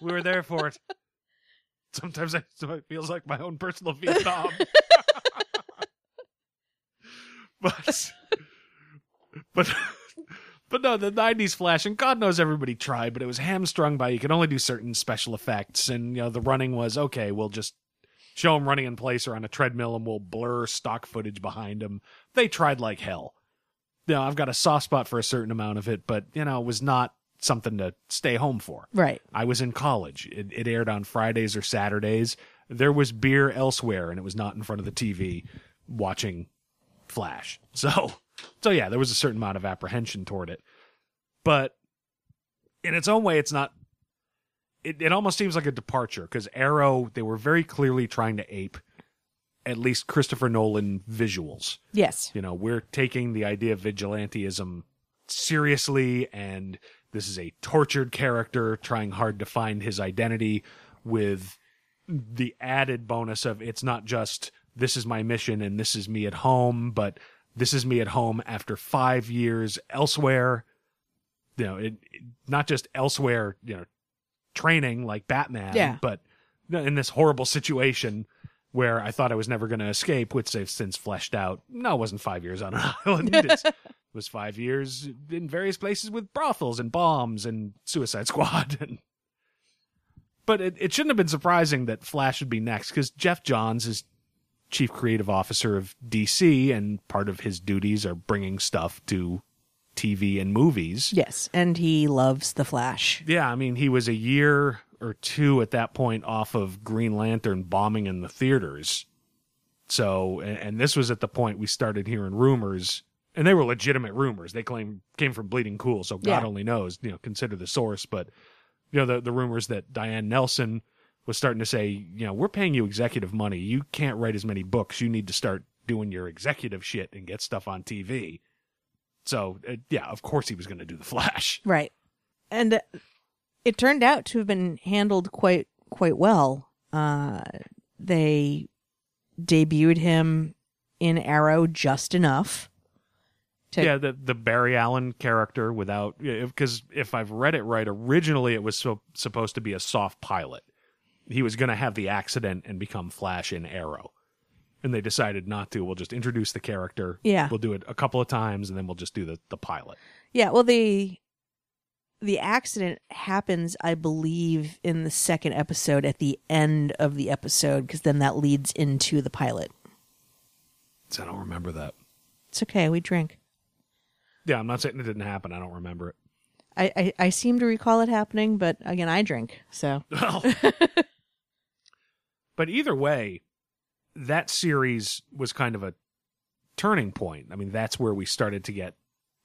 we were there for it. Sometimes I, it feels like my own personal Vietnam. But, but, but no, the '90s Flash, and God knows everybody tried, but it was hamstrung by you could only do certain special effects, and you know the running was okay. We'll just show him running in place or on a treadmill, and we'll blur stock footage behind him. They tried like hell. You know, I've got a soft spot for a certain amount of it, but you know, it was not something to stay home for. right I was in college. It, it aired on Fridays or Saturdays. There was beer elsewhere, and it was not in front of the TV watching Flash. So, so yeah, there was a certain amount of apprehension toward it. But in its own way, it's not. It, it almost seems like a departure because Arrow, they were very clearly trying to ape at least Christopher Nolan visuals. yes You know, we're taking the idea of vigilantism seriously, and this is a tortured character trying hard to find his identity with the added bonus of it's not just this is my mission and this is me at home, but this is me at home after five years elsewhere. You know, it, it- not just elsewhere, you know, training like Batman, Yeah. but in this horrible situation where I thought I was never going to escape, which they've since fleshed out. No, it wasn't five years on an island. It's- it was five years in various places with brothels and bombs and Suicide Squad. And but it, it shouldn't have been surprising that Flash would be next because Geoff Johns is chief creative officer of DC, and part of his duties are bringing stuff to TV and movies. yes and he loves the flash Yeah, I mean, he was a year or two at that point off of Green Lantern bombing in the theaters. So, and, and this was at the point we started hearing rumors, and they were legitimate rumors. They claim came from Bleeding Cool, so God Yeah. only knows. You know, consider the source. But you know, the the rumors that Diane Nelson was starting to say, you know, we're paying you executive money. You can't write as many books. You need to start doing your executive shit and get stuff on TV. So, uh, yeah, of course he was going to do the Flash. Right. And uh, it turned out to have been handled quite quite well. Uh they debuted him in Arrow just enough. To, yeah, the the Barry Allen character without because if I've read it right, originally it was so, supposed to be a soft pilot. He was going to have the accident and become Flash in Arrow. And they decided not to. We'll just introduce the character. Yeah. We'll do it a couple of times and then we'll just do the, the pilot. Yeah, well the the accident happens, I believe, in the second episode at the end of the episode because then that leads into the pilot. So I don't remember that. It's okay, we drink. Yeah, I'm not saying it didn't happen. I don't remember it. I, I, I seem to recall it happening, but again, I drink, so Well, oh. but either way, that series was kind of a turning point. I mean, that's where we started to get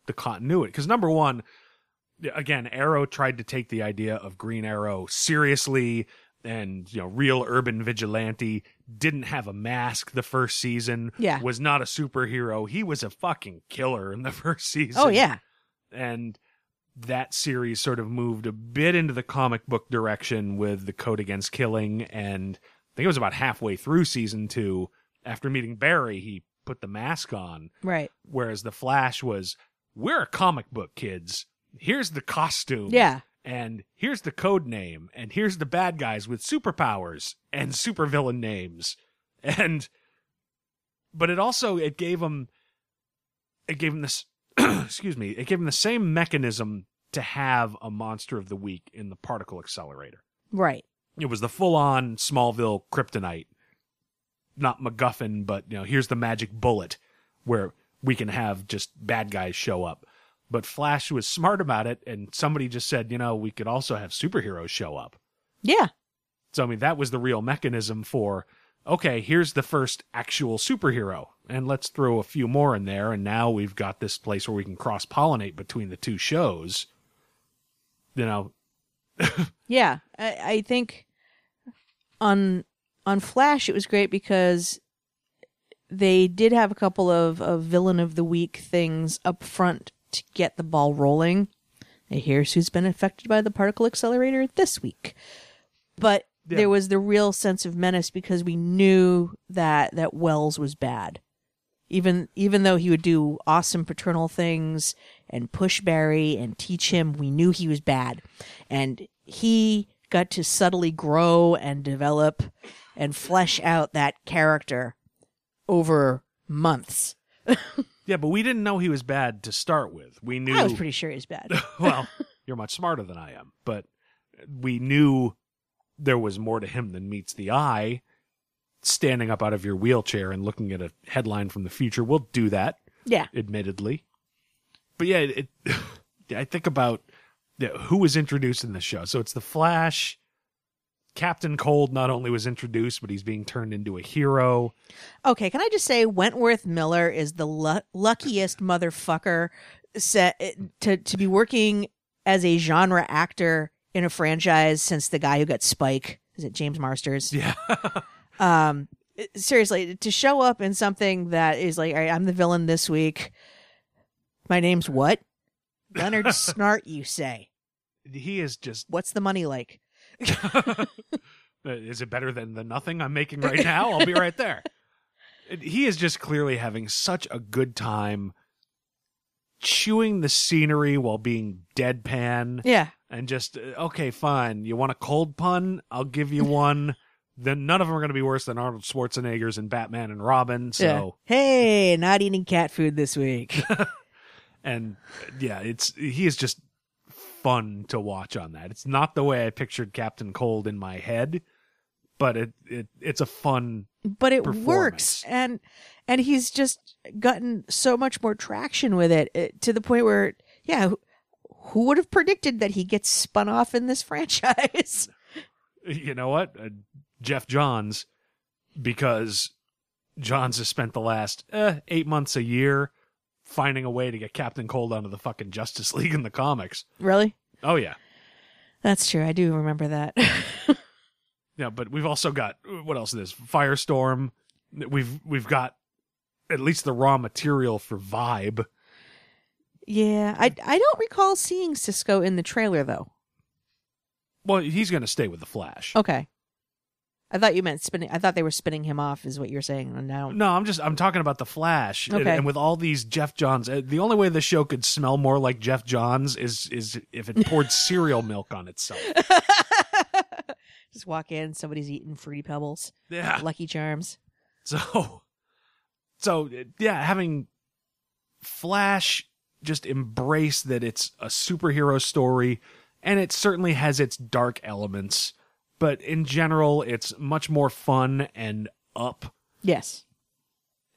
the continuity. Because number one, again, Arrow tried to take the idea of Green Arrow seriously and, you know, real urban vigilante, didn't have a mask the first season, Yeah. was not a superhero. He was a fucking killer in the first season oh yeah, and that series sort of moved a bit into the comic book direction with the code against killing and i think it was about halfway through season two after meeting barry he put the mask on. Right, whereas the flash was we're a comic book kids. Here's the costume yeah, and here's the code name and here's the bad guys with superpowers and supervillain names. And but it also it gave them it gave them this excuse me it gave them the same mechanism to have a monster of the week in the particle accelerator. Right, it was the full-on smallville kryptonite. Not macguffin but you know here's the magic bullet where we can have just bad guys show up. But flash was smart about it and somebody just said you know we could also have superheroes show up. Yeah, so i mean that was the real mechanism for okay here's the first actual superhero and let's throw a few more in there and now we've got this place where we can cross pollinate between the two shows. You know? Yeah. I, I think on on Flash it was great because they did have a couple of, of villain of the week things up front to get the ball rolling. And here's who's been affected by the particle accelerator this week. But Yeah. there was the real sense of menace because we knew that that Wells was bad. Even even though he would do awesome paternal things and push Barry and teach him, we knew he was bad. And he got to subtly grow and develop and flesh out that character over months. yeah but we didn't know he was bad to start with we knew I was pretty sure he was bad. well, you're much smarter than I am, but we knew there was more to him than meets the eye. Standing up out of your wheelchair and looking at a headline from the future, we'll do that, yeah. admittedly. But yeah, it, I think about who was introduced in the show. So it's the Flash. Captain Cold not only was introduced, but he's being turned into a hero. Okay, can I just say Wentworth Miller is the lu- luckiest motherfucker set to to be working as a genre actor in a franchise since the guy who got Spike. Is it James Marsters? Yeah. Um, seriously, to show up in something that is like, all right, I'm the villain this week. My name's what? Leonard Snart, you say. He is just What's the money like? Uh, Is it better than the nothing I'm making right now? I'll be right there. He is just clearly having such a good time chewing the scenery while being deadpan Yeah. and just, uh, okay, fine. You want a cold pun? I'll give you one. then none of them are going to be worse than Arnold Schwarzenegger's and Batman and Robin. So, Yeah. Hey, not eating cat food this week. and uh, yeah, it's, he is just fun to watch on that. It's not the way I pictured Captain Cold in my head, but it, it it's a fun but it works and and he's just gotten so much more traction with it, it to the point where yeah who, who would have predicted that he gets spun off in this franchise? You know what? Uh, geoff johns because johns has spent the last eh, eight months a year finding a way to get captain cold onto the fucking justice league in the comics. Really? Oh yeah. That's true. I do remember that. Yeah but we've also got what else is this? Firestorm. We've we've got at least the raw material for vibe. Yeah i i don't recall seeing cisco in the trailer though. Well he's going to stay with the flash. Okay i thought you meant spinning i thought they were spinning him off is what you're saying and now No, I'm just I'm talking about the Flash, and, Okay. and with all these Geoff Johns, uh, the only way the show could smell more like Geoff Johns is is if it poured cereal milk on itself. Just walk in, somebody's eating fruity pebbles, Yeah. Lucky Charms. So, so yeah, having Flash just embrace that it's a superhero story, and it certainly has its dark elements, but in general, it's much more fun and up. Yes.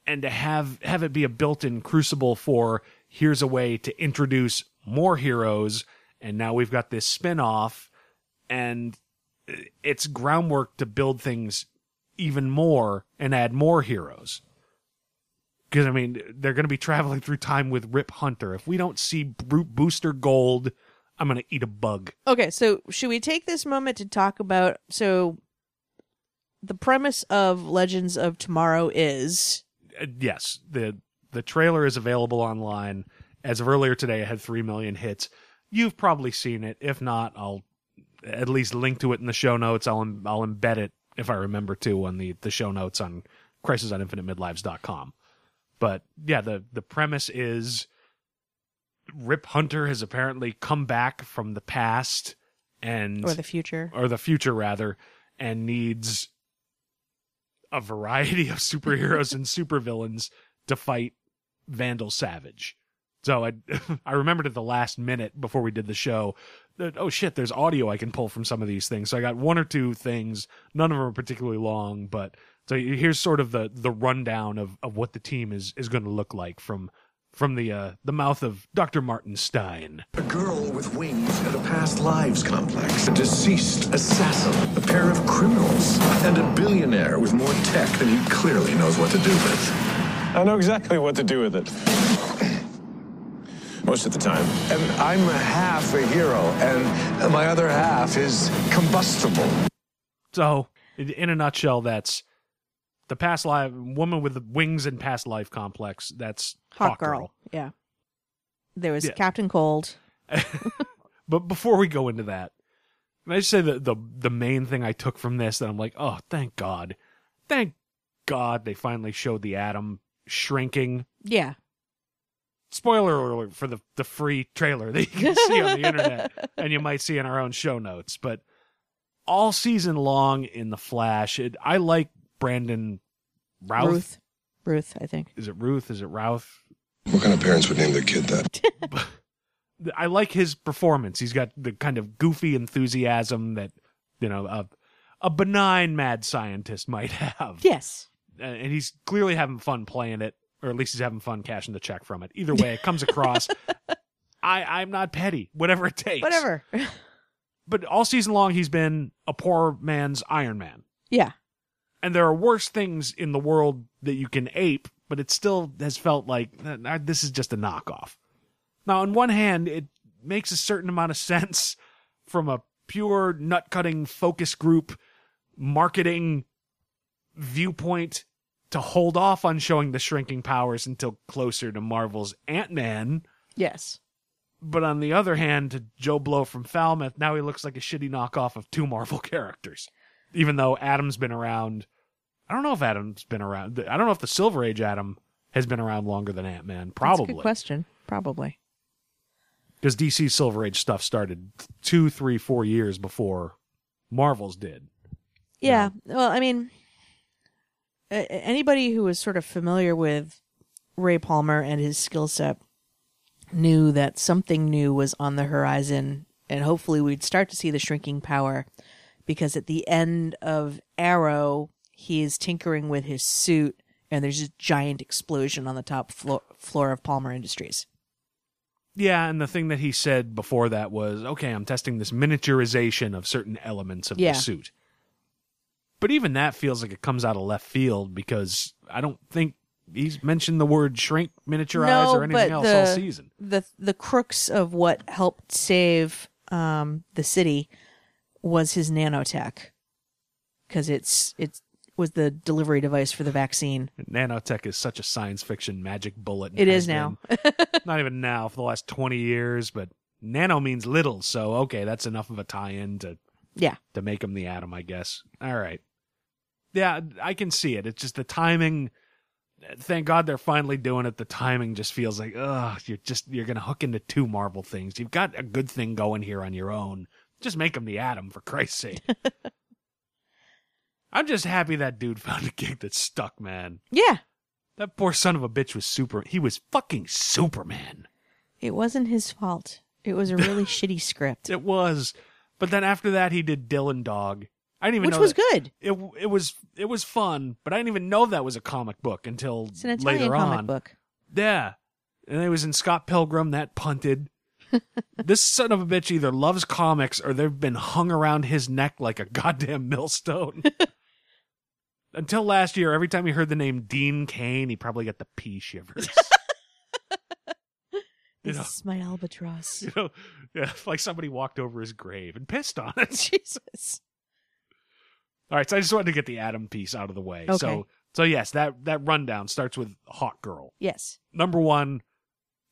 And to have have it be a built-in crucible for here's a way to introduce more heroes, and now we've got this spin-off, and it's groundwork to build things even more and add more heroes. Because I mean, they're going to be traveling through time with Rip Hunter. If we don't see Brute Booster Gold, I'm going to eat a bug. Okay, so should we take this moment to talk about so the premise of Legends of Tomorrow is Uh, yes, the the trailer is available online. As of earlier today, it had three million hits. You've probably seen it. If not, I'll at least link to it in the show notes. I'll I'll embed it if I remember to on the the show notes on crisis on infinite But yeah, the the premise is Rip Hunter has apparently come back from the past and or the future. or the future rather, and needs a variety of superheroes and supervillains to fight Vandal Savage. So I I remembered at the last minute before we did the show that oh shit, there's audio I can pull from some of these things. So I got one or two things. None of them are particularly long, but so here's sort of the the rundown of of what the team is is going to look like from from the uh the mouth of Dr. Martin Stein. A girl with wings and a past lives complex. A deceased assassin. A pair of criminals. And a billionaire with more tech than he clearly knows what to do with. I know exactly what to do with it. Most of the time. And I'm half a hero, and my other half is combustible. So, in- in a nutshell, that's the past life woman with the wings and past life complex. That's Hawk girl. Yeah. There was Yeah. Captain Cold. But before we go into that, I just say that the the main thing I took from this that I'm like, oh, thank God, thank God they finally showed the atom shrinking. Yeah. Spoiler alert for the the free trailer that you can see on the internet and you might see in our own show notes. But all season long in the Flash, it, I like Brandon Routh. Ruth. Ruth, I think. Is it Ruth? Is it Routh? What kind of parents would name their kid that? I like his performance. He's got the kind of goofy enthusiasm that you know a a benign mad scientist might have. Yes. And he's clearly having fun playing it, or at least he's having fun cashing the check from it. Either way, it comes across. I I'm not petty. Whatever it takes. Whatever. But all season long, he's been a poor man's Iron Man. yeah. And there are worse things in the world that you can ape, but it still has felt like "Uh, this is just a knockoff. Now, on one hand, it makes a certain amount of sense from a pure nut cutting focus group marketing viewpoint to hold off on showing the shrinking powers until closer to Marvel's Ant Man. Yes. But on the other hand, to Joe Blow from Falmouth, now he looks like a shitty knockoff of two Marvel characters. Even though Atom's been around. I don't know if Atom's been around. I don't know if the Silver Age Adam has been around longer than Ant Man. Probably. good question. Probably. Because DC Silver Age stuff started two, three, four years before Marvel's did. Yeah. Well, I mean, anybody who was sort of familiar with Ray Palmer and his skill set knew that something new was on the horizon, and hopefully we'd start to see the shrinking power because at the end of Arrow, he is tinkering with his suit, and there's a giant explosion on the top floor, floor of Palmer Industries. Yeah, and the thing that he said before that was, okay, I'm testing this miniaturization of certain elements of Yeah. the suit. But even that feels like it comes out of left field because I don't think he's mentioned the word shrink, miniaturize, No, or anything else the- all season. the the crux of what helped save um, the city was his nanotech because it's it was the delivery device for the vaccine. Nanotech is such a science fiction magic bullet. It is now. Not even now, for the last 20 years, but nano means little, so okay, that's enough of a tie in to Yeah, to make him the atom, I guess. All right. Yeah, I can see it. It's just the timing. Thank God they're finally doing it. The timing just feels like, ugh, you're just you're gonna hook into two Marvel things. You've got a good thing going here on your own. Just make him the atom for Christ's sake. I'm just happy that dude found a gig that stuck, man. Yeah, That poor son of a bitch was super. He was fucking Superman. it wasn't his fault. It was a really shitty script, It was. But then after that, he did Dylan Dog. I didn't even know which know was that- good. It it was it was fun, but I didn't even know that was a comic book until It's an Italian later comic on. book. Yeah, and it was in Scott Pilgrim that punted. this son of a bitch either loves comics or they've been hung around his neck like a goddamn millstone. Until last year, every time he heard the name Dean Cain, he probably got the pea shivers. You This know. is my albatross. you know, yeah, like somebody walked over his grave and pissed on it. Jesus. All right, so I just wanted to get the Atom piece out of the way. Okay. So, so yes, that that rundown starts with Hawk Girl. Yes. Number one,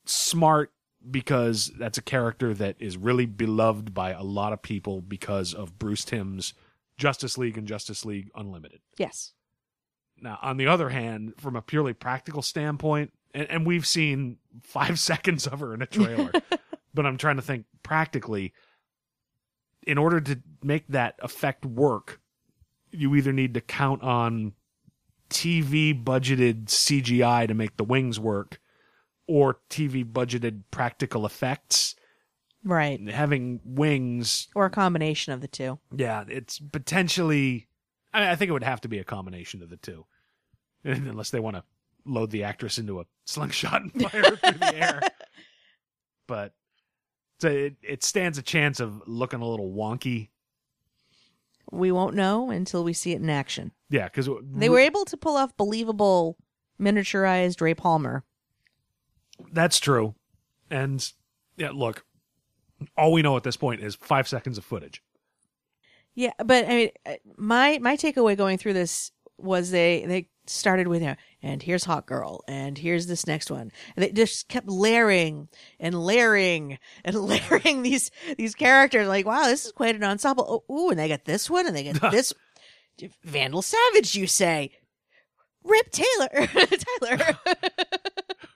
smart because that's a character that is really beloved by a lot of people because of Bruce Timm's Justice League and Justice League Unlimited. Yes. Now, on the other hand, from a purely practical standpoint, and, and we've seen five seconds of her in a trailer, but I'm trying to think practically. In order to make that effect work, you either need to count on TV budgeted CGI to make the wings work, or TV budgeted practical effects. Right. Having wings Or a combination of the two. yeah, it's potentially. I, I think it would have to be a combination of the two, unless they want to load the actress into a slingshot and fire her through the air. But so it it stands a chance of looking a little wonky. We won't know until we see it in action. Yeah, because They were able to pull off believable miniaturized Ray Palmer. That's true, and yeah, look, all we know at this point is five seconds of footage. Yeah, but I mean, uh, my my takeaway going through this was they they started with you know, and here's Hawk Girl, and here's this next one, and they just kept layering and layering and layering these these characters. Like, wow, this is quite an ensemble. Oh, ooh, and they get this one, and they get this. Vandal Savage, you say? Rip Taylor, Tyler.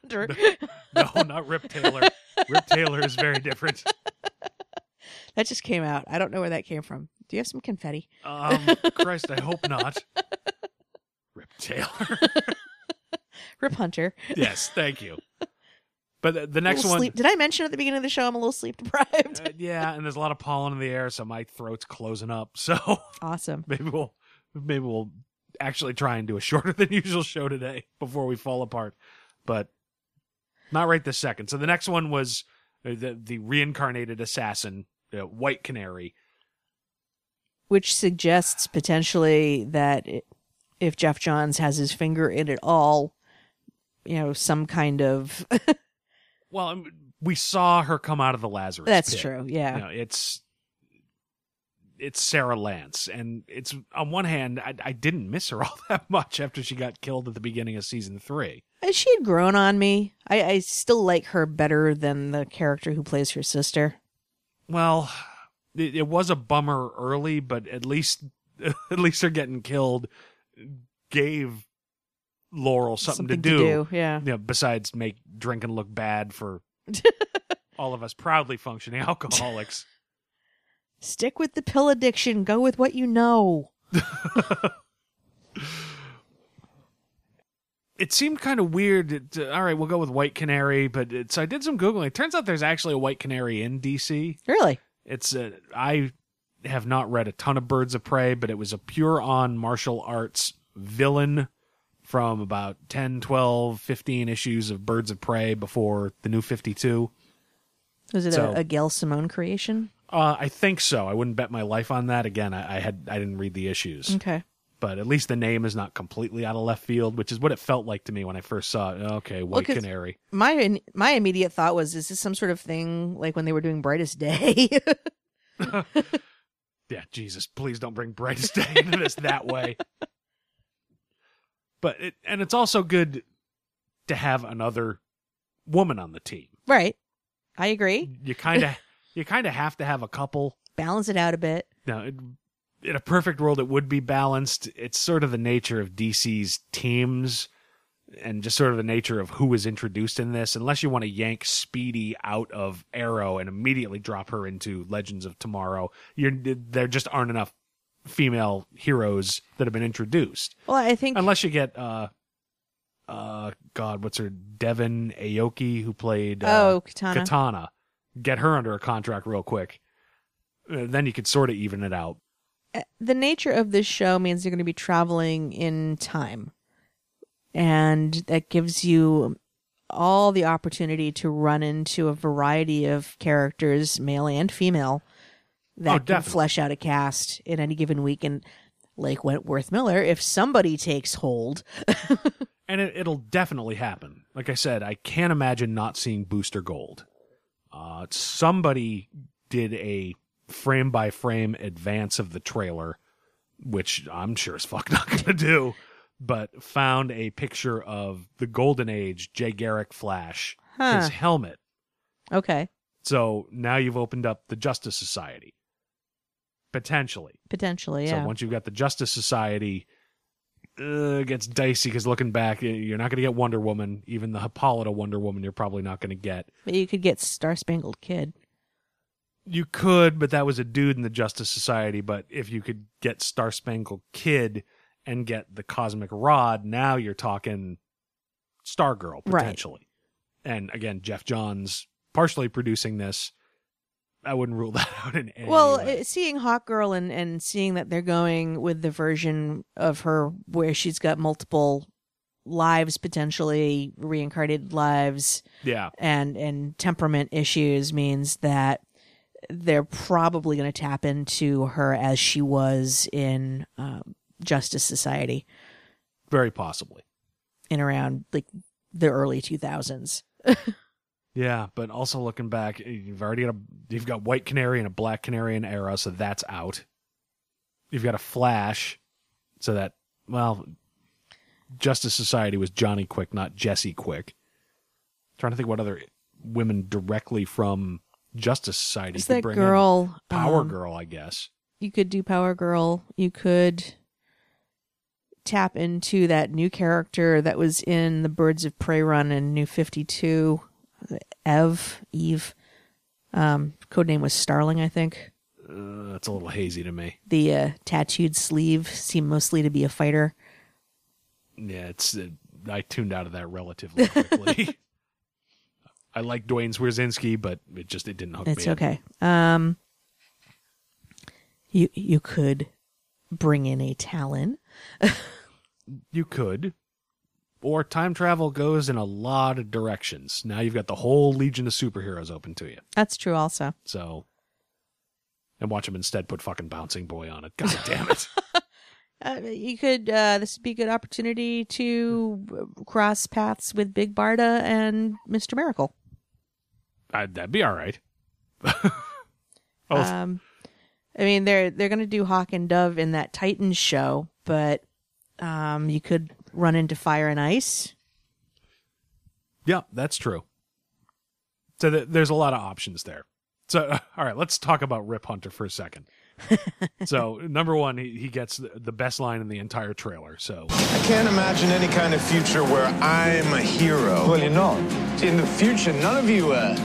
No, not Rip Taylor. Rip Taylor is very different. that just came out. I don't know where that came from. Do you have some confetti? Um, Christ, I hope not. Rip Taylor. Rip Hunter. yes, thank you. But the, the next one, Sleep. Did I mention at the beginning of the show I'm a little sleep deprived? uh, yeah, and there's a lot of pollen in the air, so my throat's closing up. So awesome. maybe we'll maybe we'll actually try and do a shorter than usual show today before we fall apart. But not right this second. So the next one was uh, the the reincarnated assassin, uh, White Canary. Which suggests potentially that it, if Geoff Johns has his finger in it all, you know, some kind of. Well, um, we saw her come out of the Lazarus. That's pit. true. Yeah. You know, it's it's Sara Lance, and it's on one hand, I, I didn't miss her all that much after she got killed at the beginning of season three. She had grown on me. I, I still like her better than the character who plays her sister. Well, it, it was a bummer early, but at least at least her getting killed gave Laurel something, to, do. Yeah. You know, besides make drinking look bad for all of us proudly functioning alcoholics. Stick with the pill addiction. Go with what you know. It seemed kind of weird. To, all right, we'll go with White Canary, but it, so I did some googling. It turns out there's actually a White Canary in DC. Really? It's uh, I have not read a ton of Birds of Prey, but it was a pure on martial arts villain from about 10, 12, 15 issues of Birds of Prey before the new 52. Was it So- a, a Gail Simone creation? Uh, I think so. I wouldn't bet my life on that. Again, I, I had I didn't read the issues, Okay. But at least the name is not completely out of left field, which is what it felt like to me when I first saw it. Okay, White 'cause- Canary. My my immediate thought was, is this some sort of thing like when they were doing Brightest Day? Yeah, Jesus, please don't bring Brightest Day into this that way. But it, and it's also good to have another woman on the team. right. I agree. You kind of you kind of have to have a couple. Balance it out a bit. Now, it, in a perfect world, it would be balanced. It's sort of the nature of DC's teams, and just sort of the nature of who is introduced in this. Unless you want to yank Speedy out of Arrow and immediately drop her into Legends of Tomorrow, you're there just aren't enough female heroes that have been introduced. Well, I think Unless you get uh uh God, what's her Devon Aoki who played uh, Oh, Katana. Katana. Get her under a contract real quick. Uh, then you could sort of even it out. The nature of this show means you're going to be traveling in time. And that gives you all the opportunity to run into a variety of characters, male and female, that Oh, can flesh out a cast in any given week. And like Wentworth Miller, if somebody takes hold, And it, it'll definitely happen. Like I said, I can't imagine not seeing Booster Gold. Uh, somebody did a frame by frame advance of the trailer, which I'm sure as fuck not going to do, but found a picture of the Golden Age Jay Garrick Flash, Huh. his helmet. okay, So now you've opened up the Justice Society. Potentially. potentially, yeah. So once you've got the Justice Society, uh, it gets dicey because looking back, you're not going to get Wonder Woman. Even the Hippolyta Wonder Woman, you're probably not going to get. but you could get Star Spangled Kid. You could, but that was a dude in the Justice Society. But if you could get Star Spangled Kid and get the Cosmic Rod, now you're talking Stargirl Right. potentially. And again, Geoff Johns partially producing this. I wouldn't rule that out in any Well, way. uh, seeing Hawk Girl and, and seeing that they're going with the version of her where she's got multiple lives, potentially reincarnated lives, yeah. and and temperament issues means that they're probably going to tap into her as she was in um, Justice Society Very possibly. in around like the early two thousands. Yeah, but also looking back, you've already got a you've got White Canary and a Black Canary in Arrow, so that's out. You've got a Flash, so that well, Justice Society was Johnny Quick, not Jesse Quick. trying to think what other women directly from Justice Society Is that girl Power um, Girl, I guess. you could do Power Girl. You could tap into that new character that was in the Birds of Prey run in New 52, Ev, Eve. Um, codename was Starling, I think. Uh, that's a little hazy to me. The uh, tattooed sleeve seemed mostly to be a fighter. Yeah, it's uh, I tuned out of that relatively quickly. I like Duane Swierczynski, but it just it didn't hook It's me. in. okay. Um, you you could bring in a Talon. You could. Or time travel goes in a lot of directions. Now you've got the whole legion of superheroes open to you. That's true, also. So, and watch him instead put fucking bouncing boy on it. God damn it! Uh, you could. Uh, this would be a good opportunity to uh, cross paths with Big Barda and Mister Miracle. I, that'd be all right. oh, Um, I mean, they're they're going to do Hawk and Dove in that Titans show, but um, you could run into Fire and Ice. yeah, that's true. So th- there's a lot of options there. So, all right, let's talk about Rip Hunter for a second. so, number one, he, he gets the, the best line in the entire trailer. So, I can't imagine any kind of future where I'm a hero. Well, you're not. In the future, none of you are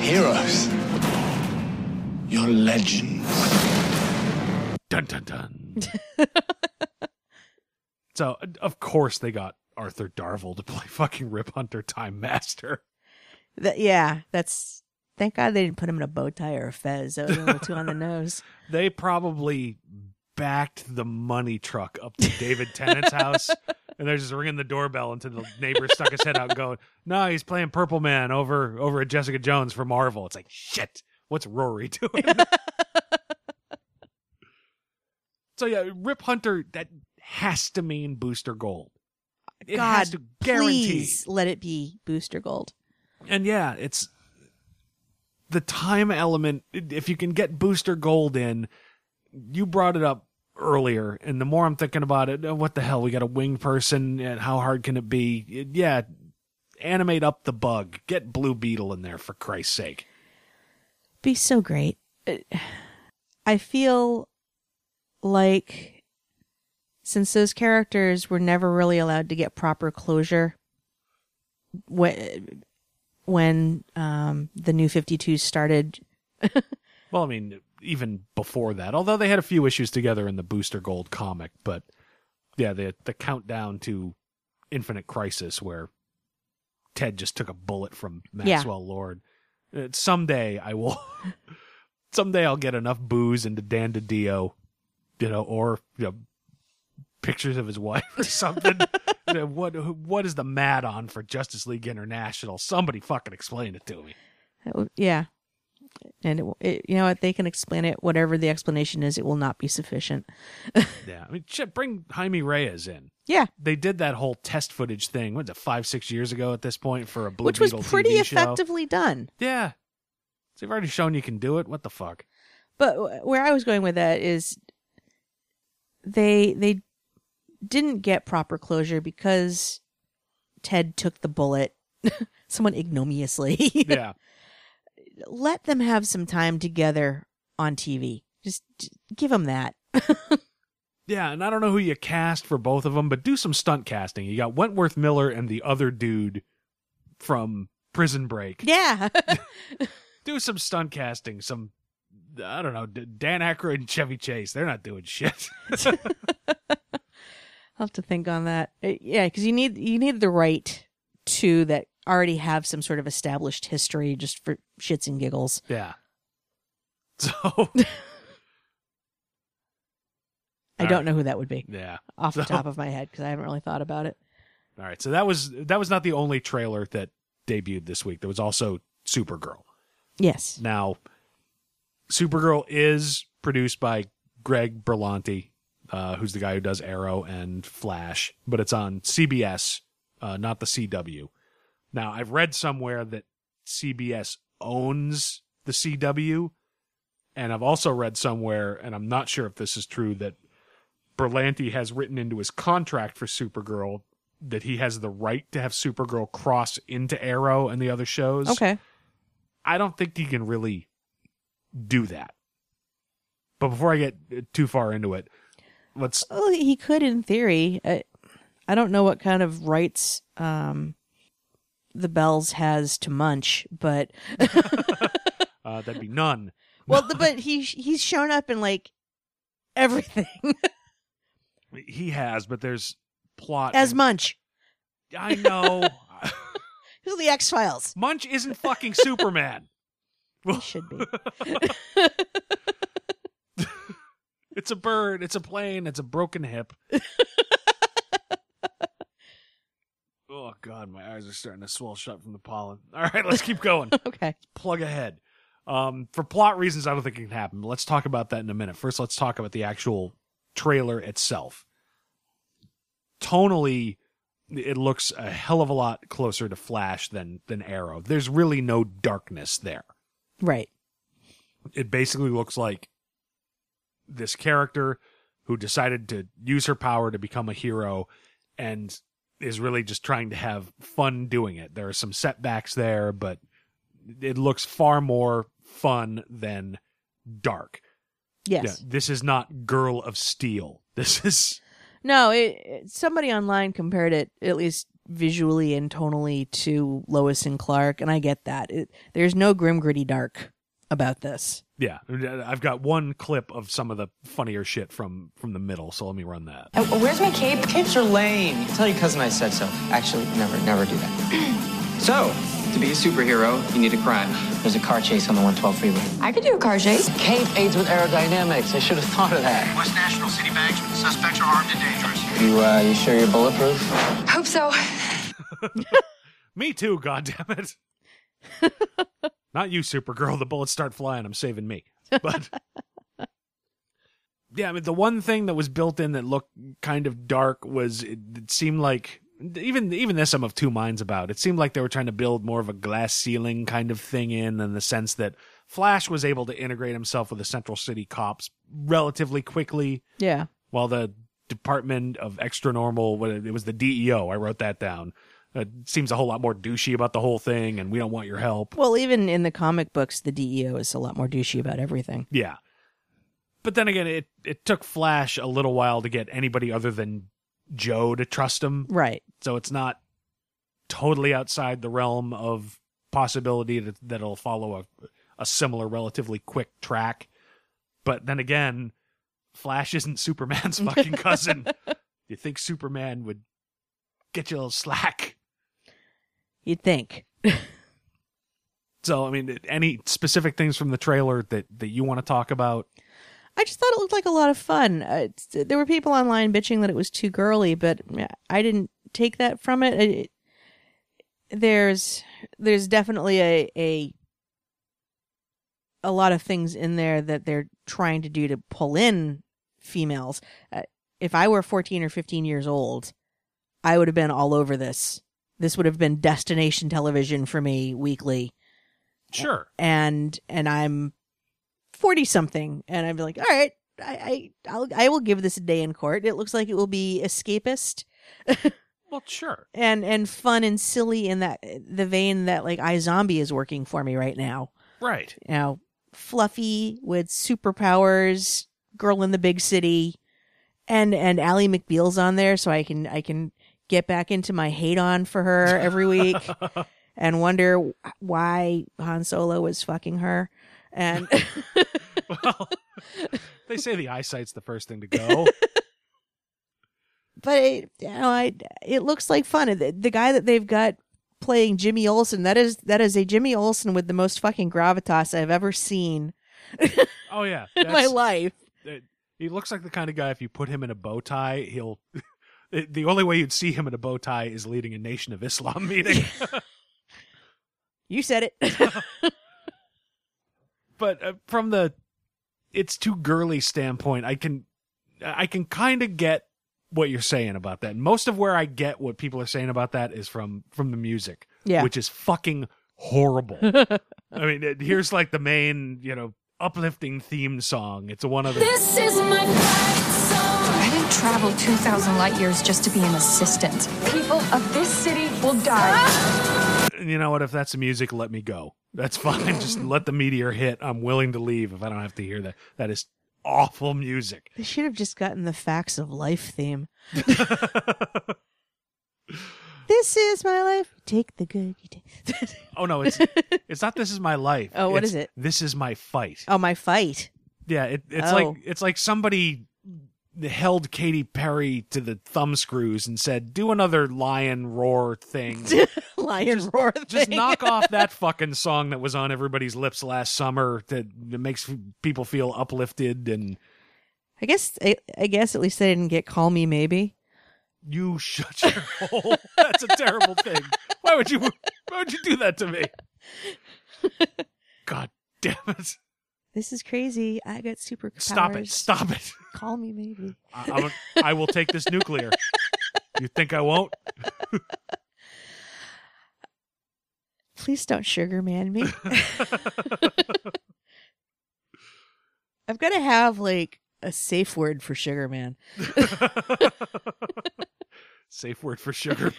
heroes. You're legends. dun dun dun. so, uh, of course, they got Arthur Darvill to play fucking Rip Hunter Time Master. That, yeah, that's. Thank God they didn't put him in a bow tie or a fez. That was a little too on the nose. They probably backed the money truck up to David Tennant's house, and they're just ringing the doorbell until the neighbor stuck his head out going, "No, he's playing Purple Man over over at Jessica Jones for Marvel." It's like shit. What's Rory doing? so yeah, Rip Hunter that has to mean Booster Gold. It God, has to guarantee. please let it be Booster Gold. And yeah, it's the time element. If you can get Booster Gold in, you brought it up earlier, and the more I'm thinking about it, uh, what the hell? We got a winged person, and how hard can it be? It- yeah, animate up the bug. Get Blue Beetle in there for Christ's sake. Be so great. I feel like since those characters were never really allowed to get proper closure when when um, the new 52 started Well, I mean, even before that. Although they had a few issues together in the Booster Gold comic, but yeah, the the countdown to Infinite Crisis where Ted just took a bullet from Yeah. Maxwell Lord. Uh, someday I will. someday I'll get enough booze into Dan DiDio, you know, or you know, pictures of his wife or something. You know, what what is the mad on for Justice League International? Somebody fucking explain it to me. Yeah. And it, it, you know what? They can explain it. Whatever the explanation is, it will not be sufficient. Yeah, I mean, shit, bring Jaime Reyes in. Yeah. They did that whole test footage thing. What's it, five, six years ago at this point for a Blue Which was Beetle pretty TV show? effectively done. Yeah, so you've already shown you can do it. What the fuck? But where I was going with that is they they didn't get proper closure because Ted took the bullet somewhat ignominiously. Yeah, Let them have some time together on TV. Just give them that. yeah, and I don't know who you cast for both of them, but do some stunt casting. You got Wentworth Miller and the other dude from Prison Break. Yeah. Do some stunt casting. Some I don't know, Dan Aykroyd and Chevy Chase. They're not doing shit. I'll have to think on that. Uh, Yeah, because you need you need the right two that already have some sort of established history just for shits and giggles. yeah. So I don't know who that would be yeah. off the So- top of my head because I haven't really thought about it. All right, so that was that was not the only trailer that debuted this week. There was also Supergirl. Yes. Now, Supergirl is produced by Greg Berlanti, uh, who's the guy who does Arrow and Flash, but it's on CBS, uh, not the CW. Now, I've read somewhere that CBS owns the CW, and I've also read somewhere, and I'm not sure if this is true, that Berlanti has written into his contract for Supergirl that he has the right to have Supergirl cross into Arrow and the other shows. Okay. I don't think he can really do that. But before I get too far into it, let's Well, he could in theory. I, I don't know what kind of rights um, the Bells has to Munch, but uh, that'd be none. well, the, but he he's shown up in like everything He has, but there's plot as and- Munch. I know. Who's the X Files? Munch isn't fucking Superman. He should be. It's a bird. It's a plane. It's a broken hip. Oh god, my eyes are starting to swell shut from the pollen. All right, let's keep going. okay. plug ahead. Um, for plot reasons, I don't think it can happen. But let's talk about that in a minute. First, let's talk about the actual trailer itself. Tonally, it looks a hell of a lot closer to Flash than than Arrow. There's really no darkness there. Right. It basically looks like this character who decided to use her power to become a hero and is really just trying to have fun doing it. There are some setbacks there, but it looks far more fun than dark. Yes. Yeah, this is not Girl of Steel. This is No, it, it- somebody online compared it at least visually and tonally to Lois and Clark, and I get that. It, there's no grim gritty dark about this. yeah. I've got one clip of some of the funnier shit from from the middle, so let me run that. Oh, where's my cape? Capes are lame. You tell your cousin I said so. Actually, never, never do that. so, to be a superhero, you need a crime. There's a car chase on the 112 freeway. I could do a car chase. Cape aids with aerodynamics. I should have thought of that. West National City Banks. Suspects are armed and dangerous. You, uh, you sure you're bulletproof? Hope so. Me too, goddammit. Not you, Supergirl. The bullets start flying. I'm saving me. But yeah, I mean, the one thing that was built in that looked kind of dark was it, it seemed like even even this I'm of two minds about. It seemed like they were trying to build more of a glass ceiling kind of thing in, in the sense that Flash was able to integrate himself with the Central City cops relatively quickly, Yeah. while the Department of Extra Normal, it was the DEO. I wrote that down. It seems a whole lot more douchey about the whole thing, and we don't want your help. Well, even in the comic books, the DEO is a lot more douchey about everything. Yeah. But then again, it, it took Flash a little while to get anybody other than Joe to trust him. Right. So it's not totally outside the realm of possibility that, that it'll follow a, a similar, relatively quick track. But then again, Flash isn't Superman's fucking cousin. you think Superman would get you a little slack? You'd think. So, I mean, any specific things from the trailer that, that you want to talk about? I just thought it looked like a lot of fun. Uh, there were people online bitching that it was too girly, but I didn't take that from it. It- there's there's definitely a a a lot of things in there that they're trying to do to pull in females. Uh, if I were 14 or 15 years old, I would have been all over this. This would have been destination television for me weekly Sure. and and I'm forty something, and I'm like, all right, I I I'll, I will give this a day in court. It looks like it will be escapist Well, sure. and and fun and silly in that the vein that like iZombie is working for me right now. Right. You know, fluffy with superpowers, girl in the big city, and and Ally McBeal's on there, so I can I can get back into my hate on for her every week. and wonder why Han Solo was fucking her. And well, they say the eyesight's the first thing to go. but it, you know, I it looks like fun. The, the guy that they've got playing Jimmy Olsen that is that is a Jimmy Olsen with the most fucking gravitas I've ever seen Oh yeah, in my life. it- he looks like the kind of guy if you put him in a bow tie, he'll. It- the only way you'd see him in a bow tie is leading a Nation of Islam meeting. You said it. but uh, from the it's too girly standpoint, I can I can kind of get what you're saying about that. Most of where I get what people are saying about that is from from the music, Yeah. which is fucking horrible. I mean, it, here's like the main, you know, uplifting theme song. It's one of the This is my I didn't travel 2,000 light years just to be an assistant. People of this city will die. you know what? If that's the music, let me go. That's fine. Just let the meteor hit. I'm willing to leave if I don't have to hear that. That is awful music. they should have just gotten the facts of life theme. this is my life. Take the good. You take. Oh no, it's it's not. This is my life. Oh, what It's, is it? This is my fight. oh, my fight. Yeah, it, it's Oh. like it's like somebody held Katy Perry to the thumb screws and said, "Do another lion roar thing." Lion roar. thing. Just knock off that fucking song that was on everybody's lips last summer that, that makes people feel uplifted and I guess. I, I guess at least they didn't get "Call Me Maybe." you shut your hole. That's a terrible thing. Why would you why would you do that to me? God damn it. This is crazy. I got super Stop it. Stop it. Call me maybe. I, I'm a- I will take this nuclear. You think I won't? Please don't sugar man me. I've got to have like a safe word for sugar man. Safe word for sugar.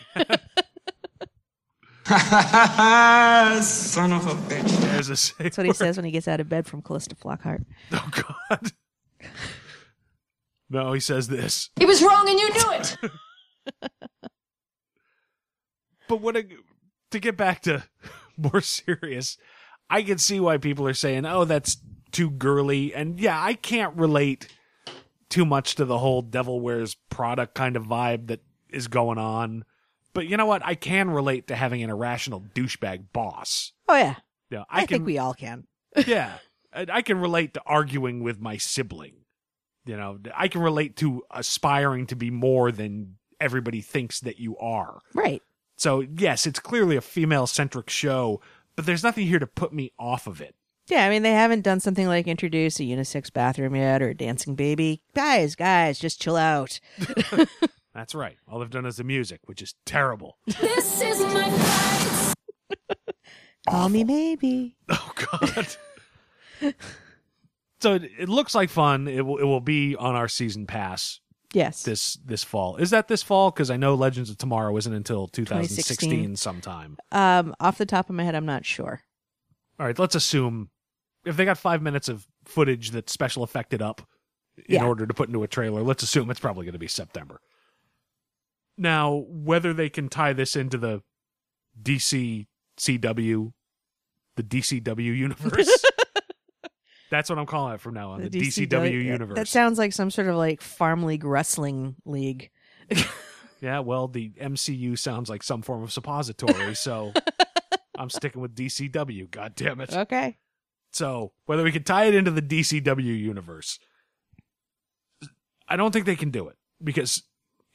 Son of a bitch. There's a safe That's what he word. says when he gets out of bed from Calista Flockhart. Oh God. No, he says this. He was wrong and you knew it. But what? A, to get back to more serious, I can see why people are saying, "Oh, that's too girly," and yeah, I can't relate too much to the whole Devil Wears Prada kind of vibe that is going on. But you know what? I can relate to having an irrational douchebag boss. Oh yeah, Yeah, I, I, can. think we all can. yeah, I, I can relate to arguing with my sibling. You know, I can relate to aspiring to be more than everybody thinks that you are. Right. So, yes, it's clearly a female centric show, but there's nothing here to put me off of it. Yeah, I mean they haven't done something like introduce a unisex bathroom yet or a dancing baby. Guys, guys, just chill out. That's right. All they've done is the music, which is terrible. This is my fight. Call me maybe. Oh, God. so it, it looks like fun. It will, it will be on our season pass Yes. this this fall. Is that this fall? Because I know Legends of Tomorrow isn't until 2016 2016. sometime. Um, off the top of my head, I'm not sure. All right, let's assume if they got five minutes of footage that's special effected up in Yeah. order to put into a trailer, let's assume it's probably going to be September. Now, whether they can tie this into the DC CW, the DCW universe, That's what I'm calling it from now on. The, DCW, DCW universe. That sounds like some sort of like farm league wrestling league. yeah, well, the MCU sounds like some form of suppository, so I'm sticking with DCW. God damn it. Okay. So whether we can tie it into the DCW universe, I don't think they can do it because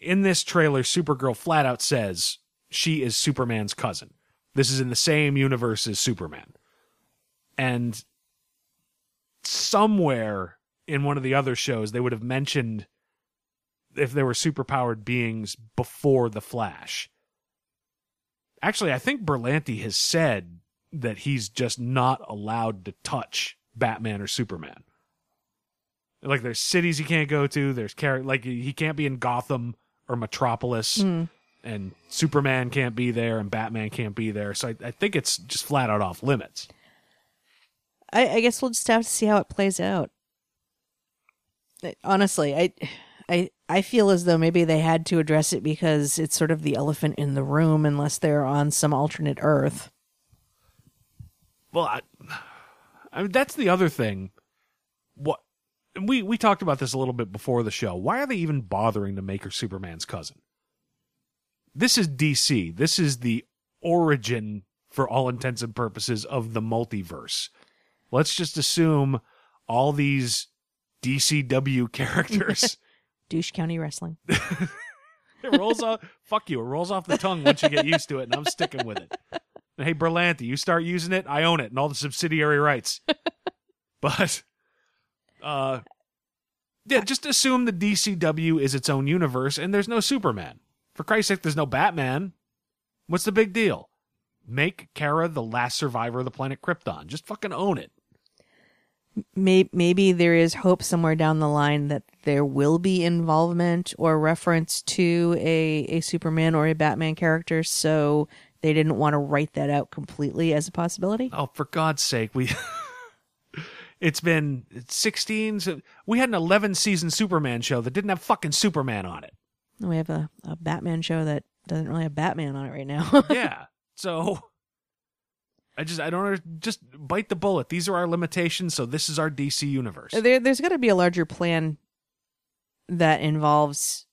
in this trailer, Supergirl flat out says she is Superman's cousin. This is in the same universe as Superman. And somewhere in one of the other shows, they would have mentioned if there were superpowered beings before the Flash. Actually, I think Berlanti has said that he's just not allowed to touch Batman or Superman. Like there's cities he can't go to. There's char- like he can't be in Gotham or Metropolis, Mm. and Superman can't be there, and Batman can't be there. So I, I think it's just flat out off limits. I, I guess we'll just have to see how it plays out. Honestly, I, I, I feel as though maybe they had to address it because it's sort of the elephant in the room, unless they're on some alternate Earth. Well, I, I mean that's the other thing. What we we talked about this a little bit before the show. Why are they even bothering to make her Superman's cousin? This is DC. This is the origin, for all intents and purposes, of the multiverse. Let's just assume all these DCW characters. Douche County Wrestling. it rolls off. Fuck you. It rolls off the tongue once you get used to it, and I'm sticking with it. Hey, Berlanti, you start using it, I own it, and all the subsidiary rights. but, uh, yeah, just assume the DCW is its own universe, and there's no Superman. For Christ's sake, there's no Batman. What's the big deal? Make Kara the last survivor of the planet Krypton. Just fucking own it. Maybe, maybe there is hope somewhere down the line that there will be involvement or reference to a, a Superman or a Batman character, so they didn't want to write that out completely as a possibility. Oh, for God's sake, we. it's been 16. So we had an 11 season Superman show that didn't have fucking Superman on it. We have a, a Batman show that doesn't really have Batman on it right now. yeah. So I just I don't just bite the bullet. These are our limitations, so this is our DC universe. there, there's got to be a larger plan that involves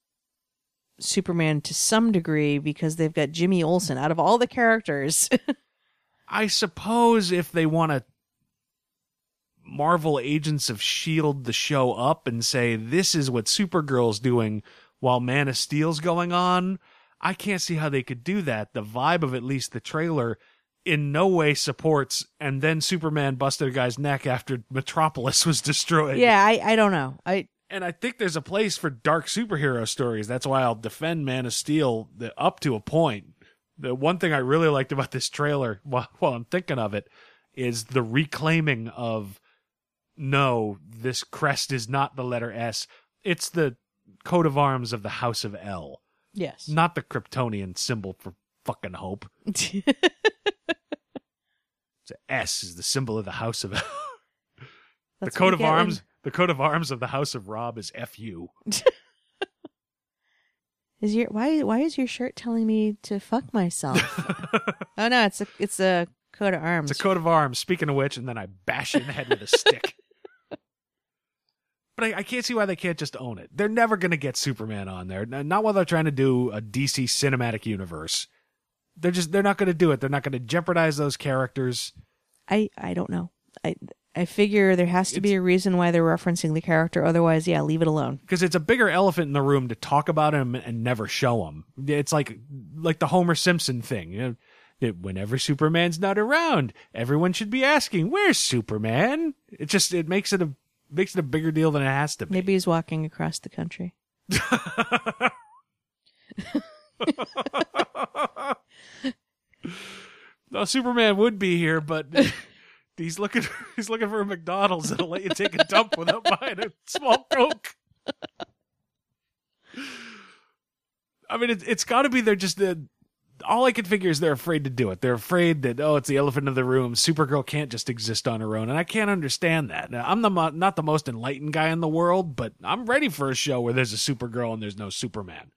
Superman to some degree because they've got Jimmy Olsen out of all the characters. I suppose if they want to Marvel Agents of Shield the show up and say this is what Supergirl's doing while Man of Steel's going on, I can't see how they could do that. The vibe of at least the trailer in no way supports and then Superman busted a guy's neck after Metropolis was destroyed. yeah, I, I don't know. I And I think there's a place for dark superhero stories. That's why I'll defend Man of Steel the, up to a point. The one thing I really liked about this trailer, while, while I'm thinking of it, is the reclaiming of no, this crest is not the letter S. It's the coat of arms of the House of El, yes. not the Kryptonian symbol for fucking hope. The S is the symbol of the House of El. the coat of you arms, the coat of arms of the House of Rob is FU. Is your why why is your shirt telling me to fuck myself? oh no, it's a it's a coat of arms. It's a coat of arms. Speaking of which, and then I bash it in the head with a stick. But I, I can't see why they can't just own it. They're never going to get Superman on there. Not while they're trying to do a DC cinematic universe. They're just they're not going to do it. They're not going to jeopardize those characters. I I don't know. I I figure there has to be a reason why they're referencing the character. Otherwise, yeah, leave it alone. because it's a bigger elephant in the room to talk about him and never show him. It's like like the Homer Simpson thing. You know, that whenever Superman's not around, everyone should be asking, "Where's Superman?" It just it makes it a makes it a bigger deal than it has to be. Maybe he's walking across the country. No, Superman would be here, but he's looking he's looking for a McDonald's that'll let you take a dump without buying a small Coke. I mean, it, it's got to be they're just the. All I can figure is they're afraid to do it. They're afraid that oh, it's the elephant in the room. Supergirl can't just exist on her own, and I can't understand that. Now, I'm the mo- not the most enlightened guy in the world, but I'm ready for a show where there's a Supergirl and there's no Superman.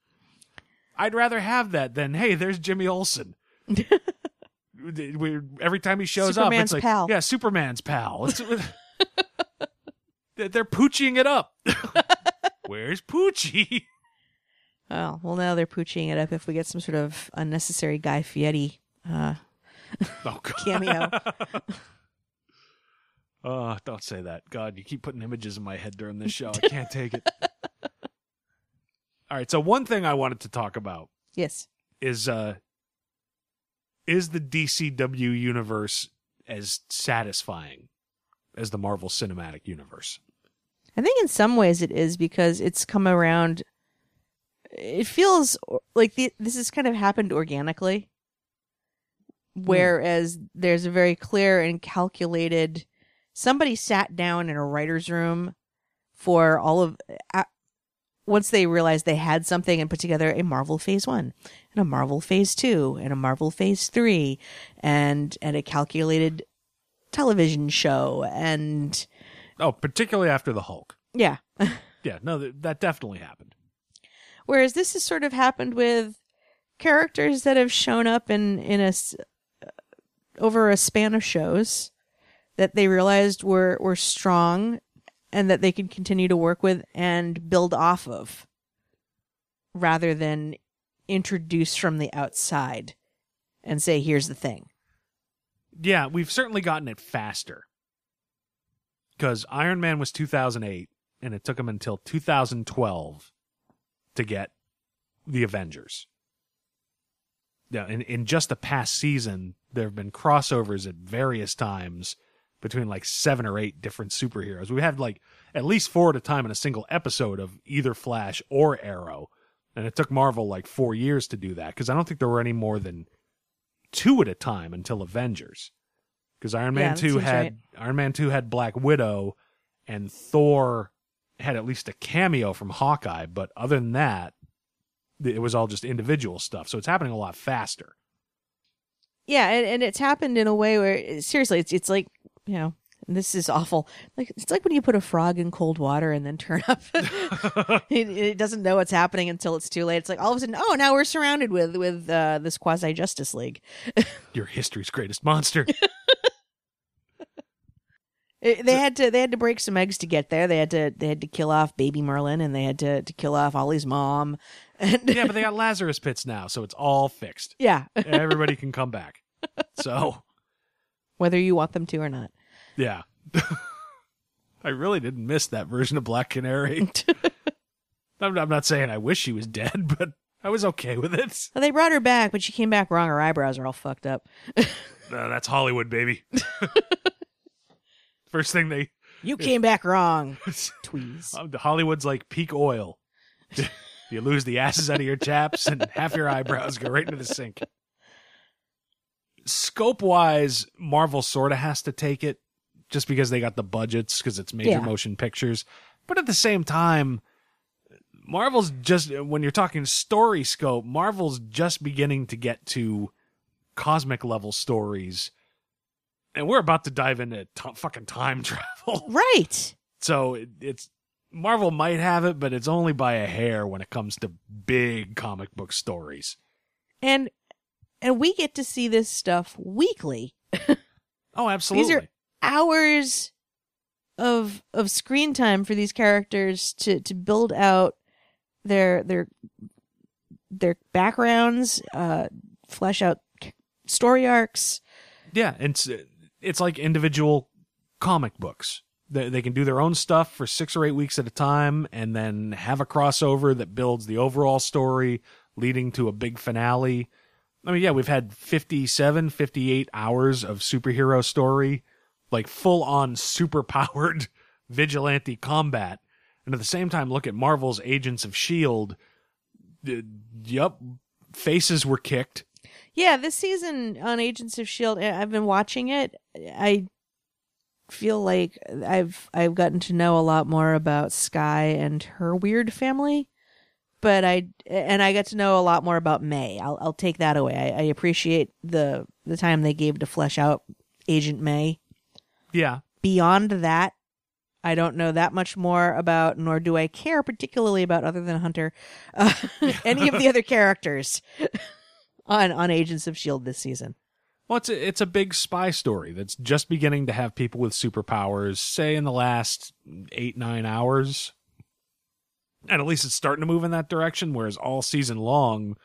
I'd rather have that than hey, there's Jimmy Olsen. every time he shows up, it's like pal. yeah, Superman's pal. They're pooching it up. Where's Poochie? Oh, well, now they're pooching it up if we get some sort of unnecessary Guy Fieri uh, Oh, cameo. Oh, don't say that. God, you keep putting images in my head during this show. I can't take it. All right, so one thing I wanted to talk about yes. is uh is the DCW universe as satisfying as the Marvel Cinematic Universe? I think in some ways it is because it's come around. It feels like the, this has kind of happened organically, whereas there's a very clear and calculated. Somebody sat down in a writer's room for all of. Uh, once they realized they had something and put together a Marvel Phase One and a Marvel Phase Two and a Marvel Phase Three, and and a calculated television show and Oh, particularly after the Hulk. yeah. Yeah, no, th- that definitely happened. Whereas this has sort of happened with characters that have shown up in in a uh, over a span of shows that they realized were were strong and that they could continue to work with and build off of rather than introduce from the outside and say here's the thing. Yeah, we've certainly gotten it faster. Because Iron Man was 2008, and it took him until 2012 to get the Avengers. Now, in, in just the past season, there have been crossovers at various times between like seven or eight different superheroes. We had like at least four at a time in a single episode of either Flash or Arrow. And it took Marvel like four years to do that because I don't think there were any more than two at a time until Avengers. Because Iron Man that 2 had right. Iron Man 2 had Black Widow and Thor had at least a cameo from Hawkeye, but other than that, it was all just individual stuff. So it's happening a lot faster. Yeah, and, and it's happened in a way where seriously, it's it's like you know, and this is awful. Like it's like when you put a frog in cold water and then turn up. it, it doesn't know what's happening until it's too late. It's like all of a sudden, oh, now we're surrounded with with uh, this quasi Justice League. Your history's greatest monster. They had to they had to break some eggs to get there. They had to they had to kill off Baby Merlyn and they had to to kill off Ollie's mom. And yeah, but they got Lazarus pits now, so it's all fixed. yeah, Everybody can come back. So, whether you want them to or not. yeah. I really didn't miss that version of Black Canary. I'm, I'm not saying I wish she was dead, but I was okay with it. Well, they brought her back, but she came back wrong. Her eyebrows are all fucked up. Uh, that's Hollywood, baby. First thing they You came back wrong. Tweeze. Hollywood's like peak oil. you lose the asses out of your chaps, and half your eyebrows go right into the sink. Scope wise, Marvel sort of has to take it just because they got the budgets because it's major Yeah. motion pictures. But at the same time, Marvel's just when you're talking story scope, Marvel's just beginning to get to cosmic level stories. And we're about to dive into t- fucking time travel. Right. So it, it's Marvel might have it, but it's only by a hair when it comes to big comic book stories. And and we get to see this stuff weekly. Oh, absolutely. These are hours of of screen time for these characters to to build out their their their backgrounds, uh flesh out story arcs. yeah, it's it's like individual comic books. They, they can do their own stuff for six or eight weeks at a time, and then have a crossover that builds the overall story, leading to a big finale. I mean, yeah, we've had 57, 58 hours of superhero story, like full on super powered vigilante combat. And at the same time, look at Marvel's Agents of S.H.I.E.L.D. Uh, yep, faces were kicked. Yeah, this season on Agents of Shield, I've been watching it. I feel like I've I've gotten to know a lot more about Skye and her weird family, but I and I got to know a lot more about May. I'll I'll take that away. I, I appreciate the the time they gave to flesh out Agent May. Yeah. Beyond that, I don't know that much more about, nor do I care particularly about, other than Hunter, uh, any of the other characters on on Agents of Shield this season. Well, it's a, it's a big spy story that's just beginning to have people with superpowers, say in the last eight, nine hours. And at least it's starting to move in that direction, whereas all season long,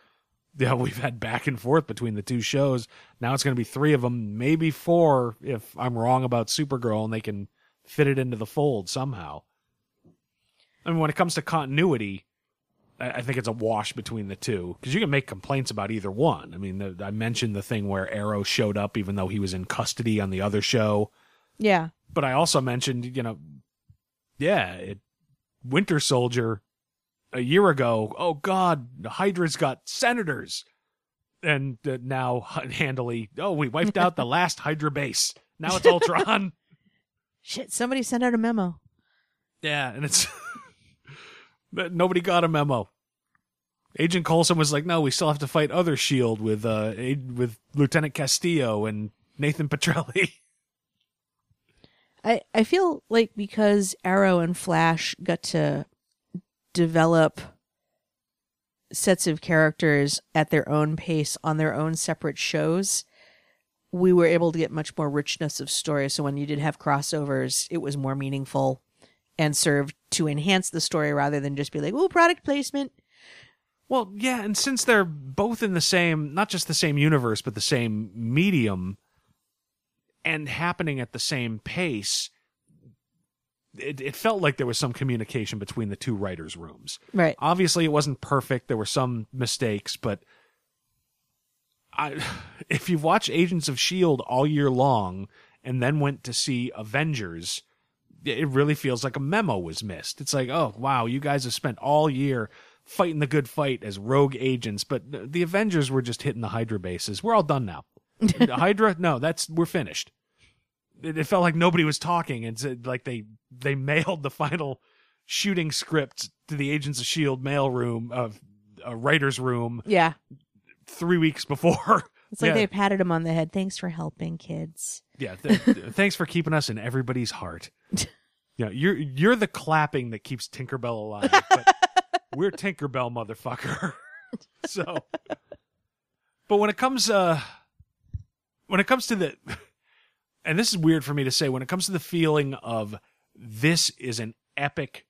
yeah, we've had back and forth between the two shows. Now it's going to be three of them, maybe four if I'm wrong about Supergirl and they can fit it into the fold somehow. I mean, when it comes to continuity, I think it's a wash between the two because you can make complaints about either one. I mean, the, I mentioned the thing where Arrow showed up even though he was in custody on the other show, Yeah. but I also mentioned, you know, yeah, it, Winter Soldier a year ago. Oh God, Hydra's got senators, and uh, now handily, oh, we wiped out the last Hydra base. Now it's Ultron. Shit, somebody sent out a memo. Yeah, and it's nobody got a memo. Agent Coulson was like, "No, we still have to fight other Shield with uh with Lieutenant Castillo and Nathan Petrelli." I, I feel like because Arrow and Flash got to develop sets of characters at their own pace on their own separate shows, we were able to get much more richness of story. So when you did have crossovers, it was more meaningful and served to enhance the story rather than just be like, oh, product placement. Well, yeah, and since they're both in the same, not just the same universe, but the same medium, and happening at the same pace, it, it felt like there was some communication between the two writers' rooms. Right. Obviously, it wasn't perfect. There were some mistakes, but I, if you've watched Agents of Shield all year long and then went to see Avengers, it really feels like a memo was missed. It's like, oh wow, you guys have spent all year fighting the good fight as rogue agents, but the Avengers were just hitting the Hydra bases. We're all done now. Hydra, no, that's we're finished. It, it felt like nobody was talking, and said, like they they mailed the final shooting script to the Agents of Shield mail room of a writer's room Yeah. three weeks before. It's like Yeah. they patted him on the head. Thanks for helping, kids. Yeah, th- th- thanks for keeping us in everybody's heart. Yeah, you're you're the clapping that keeps Tinkerbell alive. But we're Tinkerbell, motherfucker. so, but when it comes uh, when it comes to the, and this is weird for me to say, when it comes to the feeling of this is an epic,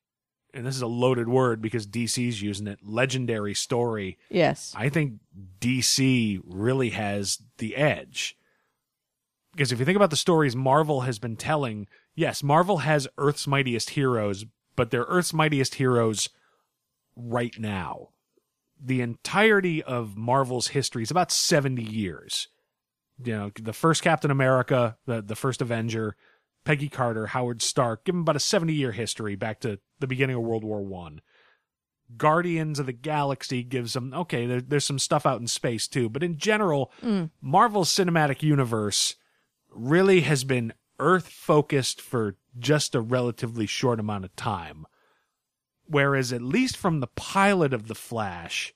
and this is a loaded word because DC's using it, legendary story. Yes. I think DC really has the edge. Because if you think about the stories Marvel has been telling, yes, Marvel has Earth's mightiest heroes, but they're Earth's mightiest heroes right now. The entirety of Marvel's history is about 70 years. You know, the first Captain America, the, the first Avenger, Peggy Carter, Howard Stark, give them about a 70 year history back to the beginning of World War One. Guardians of the Galaxy gives them okay. There, there's some stuff out in space too, but in general, mm. Marvel's cinematic universe really has been Earth focused for just a relatively short amount of time. Whereas, at least from the pilot of The Flash,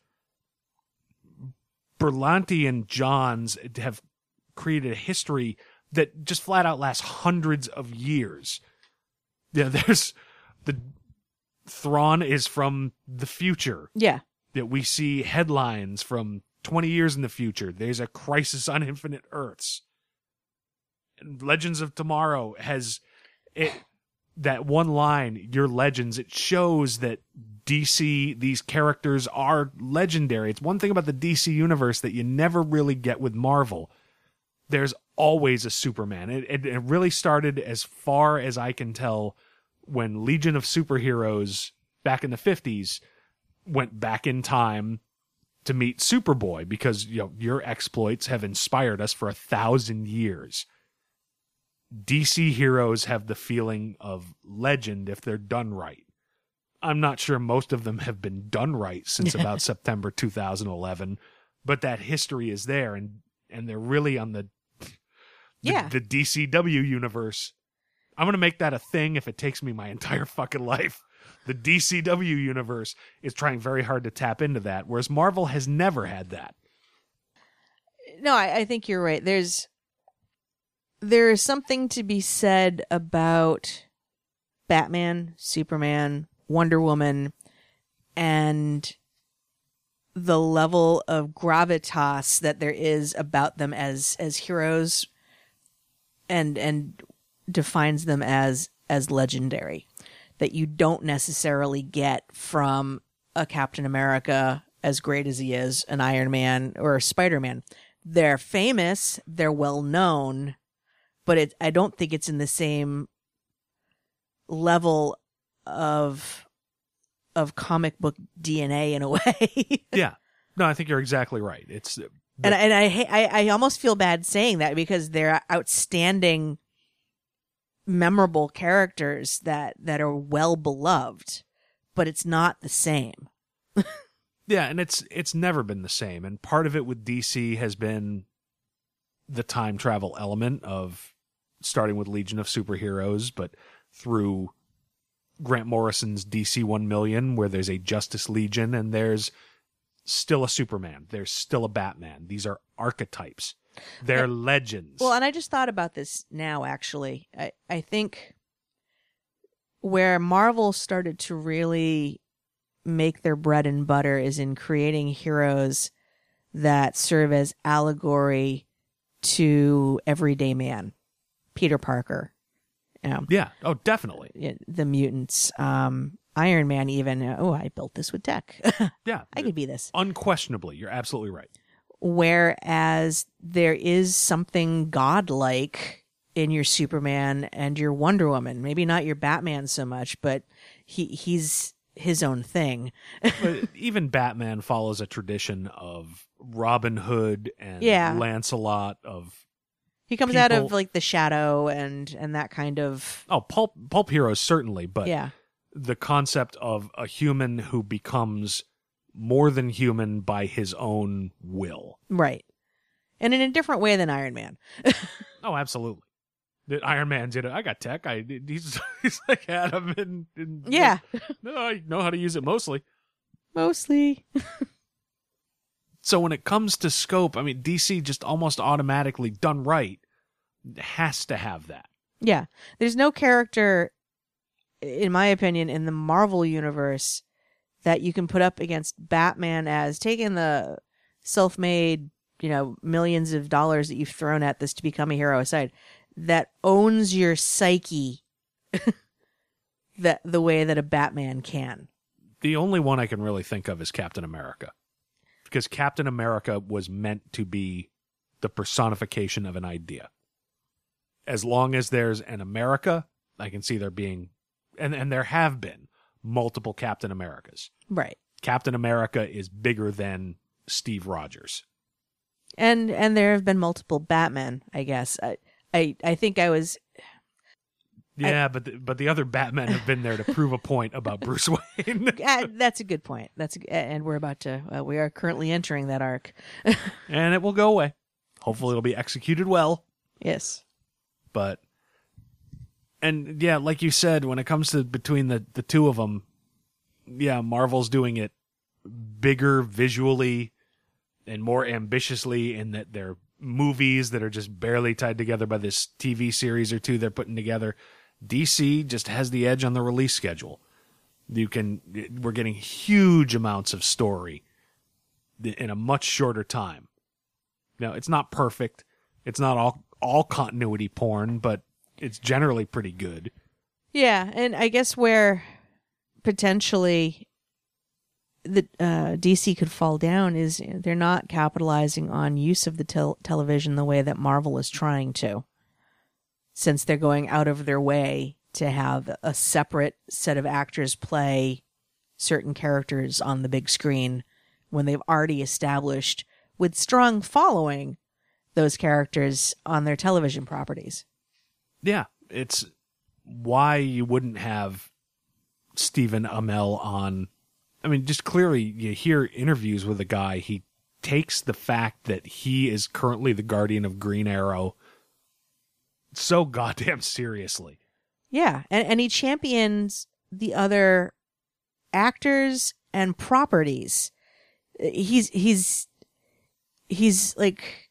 Berlanti and Johns have created a history that just flat out lasts hundreds of years. Yeah, there's the Thawne is from the future. Yeah. That we see headlines from 20 years in the future. There's a crisis on Infinite Earths. And Legends of Tomorrow has it that one line, your legends, it shows that DC, these characters are legendary. It's one thing about the DC universe that you never really get with Marvel. There's always a Superman. It, it, it really started, as far as I can tell, when Legion of Superheroes back in the 50s went back in time to meet Superboy because you know your exploits have inspired us for a thousand years. DC heroes have the feeling of legend if they're done right. I'm not sure most of them have been done right since about September 2011, but that history is there and and they're really on the the, Yeah. the DCW universe. I'm going to make that a thing if it takes me my entire fucking life. The DCW universe is trying very hard to tap into that, whereas Marvel has never had that. no, I, I think you're right. There's there is something to be said about Batman, Superman, Wonder Woman, and the level of gravitas that there is about them as as heroes and and defines them as as legendary that you don't necessarily get from a Captain America as great as he is, an Iron Man or a Spider-Man. They're famous, they're well known, but it I don't think it's in the same level of of comic book DNA in a way. yeah. No, I think you're exactly right. It's and and I, I I almost feel bad saying that because they're outstanding, memorable characters that that are well beloved, but it's not the same. yeah, and it's it's never been the same. And part of it with DC has been the time travel element of starting with Legion of Superheroes, but through Grant Morrison's DC 1 million, where there's a Justice Legion and there's still a Superman. There's still a Batman. These are archetypes. They're legends. Well, and I just thought about this now. Actually, I I think where Marvel started to really make their bread and butter is in creating heroes that serve as allegory to everyday man. Peter Parker. You know, yeah. Oh, definitely. the mutants, um, Iron Man, even. Oh, I built this with tech. Yeah. I could be this. Unquestionably, you're absolutely right. Whereas there is something godlike in your Superman and your Wonder Woman. Maybe not your Batman so much, but he he's his own thing. but even Batman follows a tradition of Robin Hood and Yeah. Lancelot of He comes out of like the shadow and and that kind of oh pulp pulp heroes certainly, but yeah. The concept of a human who becomes more than human by his own will. Right. And in a different way than Iron Man. Oh, absolutely. That Iron Man did it. I got tech. I he's he's like Atom and, and Yeah. no, I know how to use it mostly. Mostly. So when it comes to scope, I mean DC just almost automatically done right has to have that. Yeah. There's no character, in my opinion, in the Marvel universe that you can put up against Batman as taking the self made, you know, millions of dollars that you've thrown at this to become a hero aside, that owns your psyche that the way that a Batman can. The only one I can really think of is Captain America. Because Captain America was meant to be the personification of an idea. As long as there's an America, I can see there being and and there have been multiple Captain Americas. Right. Captain America is bigger than Steve Rogers. And and there have been multiple Batmen, I guess. I I, I think I was Yeah, but the, but the other Batmen have been there to prove a point about Bruce Wayne. uh, that's a good point. That's a, and we're about to uh, we are currently entering that arc. and it will go away. Hopefully it'll be executed well. yes. but and yeah like you said when it comes to between the the two of them yeah marvel's doing it bigger visually and more ambitiously in that they're movies that are just barely tied together by this tv series or two they're putting together dc just has the edge on the release schedule. You can we're getting huge amounts of story in a much shorter time. Now it's not perfect. It's not all all continuity porn, but it's generally pretty good. Yeah, and I guess where potentially the uh, DC could fall down is they're not capitalizing on use of the tel- television the way that Marvel is trying to, since they're going out of their way to have a separate set of actors play certain characters on the big screen when they've already established with strong following those characters on their television properties. Yeah, it's why you wouldn't have Stephen Amell on. I mean, just clearly you hear interviews with a guy. He takes the fact that he is currently the guardian of Green Arrow so goddamn seriously. Yeah, and and he champions the other actors and properties. He's he's he's like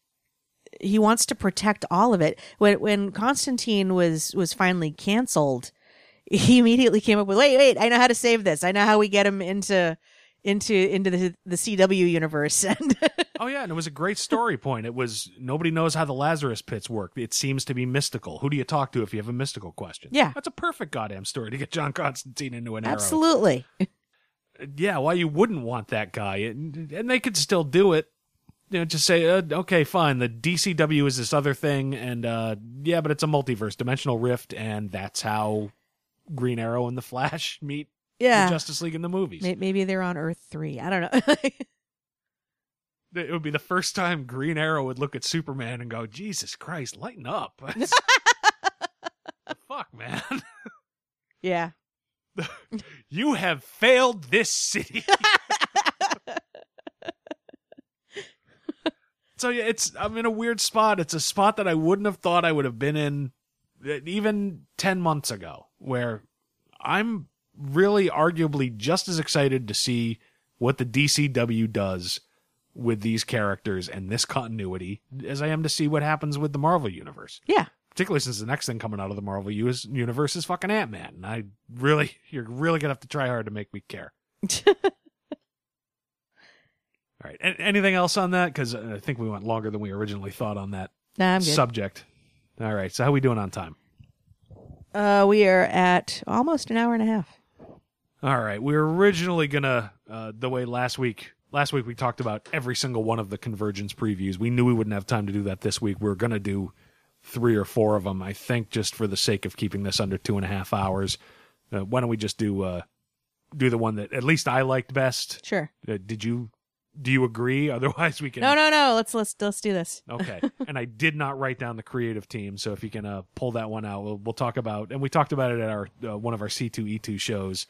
he wants to protect all of it. When when Constantine was was finally canceled, he immediately came up with, "Wait, wait, I know how to save this. I know how we get him into into into the the CW universe and Oh yeah, and it was a great story point. It was nobody knows how the Lazarus pits work. It seems to be mystical. Who do you talk to if you have a mystical question? Yeah. that's a perfect goddamn story to get John Constantine into an arrow. absolutely. Yeah, why you wouldn't want that guy? And, and they could still do it. You know, just say, uh, okay, fine. The DCW is this other thing, and uh, yeah, but it's a multiverse, dimensional rift, and that's how Green Arrow and the Flash meet Yeah. the Justice League in the movies. Maybe they're on Earth 3. I don't know. It would be the first time Green Arrow would look at Superman and go, "Jesus Christ, lighten up!" fuck, man. yeah. You have failed this city. So yeah, it's I'm in a weird spot. It's a spot that I wouldn't have thought I would have been in uh, even 10 months ago where I'm really arguably just as excited to see what the DCW does with these characters and this continuity as I am to see what happens with the Marvel universe Yeah. particularly since the next thing coming out of the Marvel US universe is fucking Ant Man. And I really, you're really gonna have to try hard to make me care. All right. A- anything else on that? Because I think we went longer than we originally thought on that Nah, I'm good. subject. All right. So how are we doing on time? Uh, we are at almost an hour and a half. All right. We were originally gonna uh, the way last week. Last week we talked about every single one of the convergence previews. We knew we wouldn't have time to do that this week. We are gonna do three or four of them. I think just for the sake of keeping this under two and a half hours. Uh, why don't we just do uh, do the one that at least I liked best? Sure. Uh, did you do you agree? Otherwise, we can. No, no, no. Let's let's let's do this. Okay. and I did not write down the creative team, so if you can uh, pull that one out, we'll, we'll talk about. And we talked about it at our uh, one of our C two E two shows.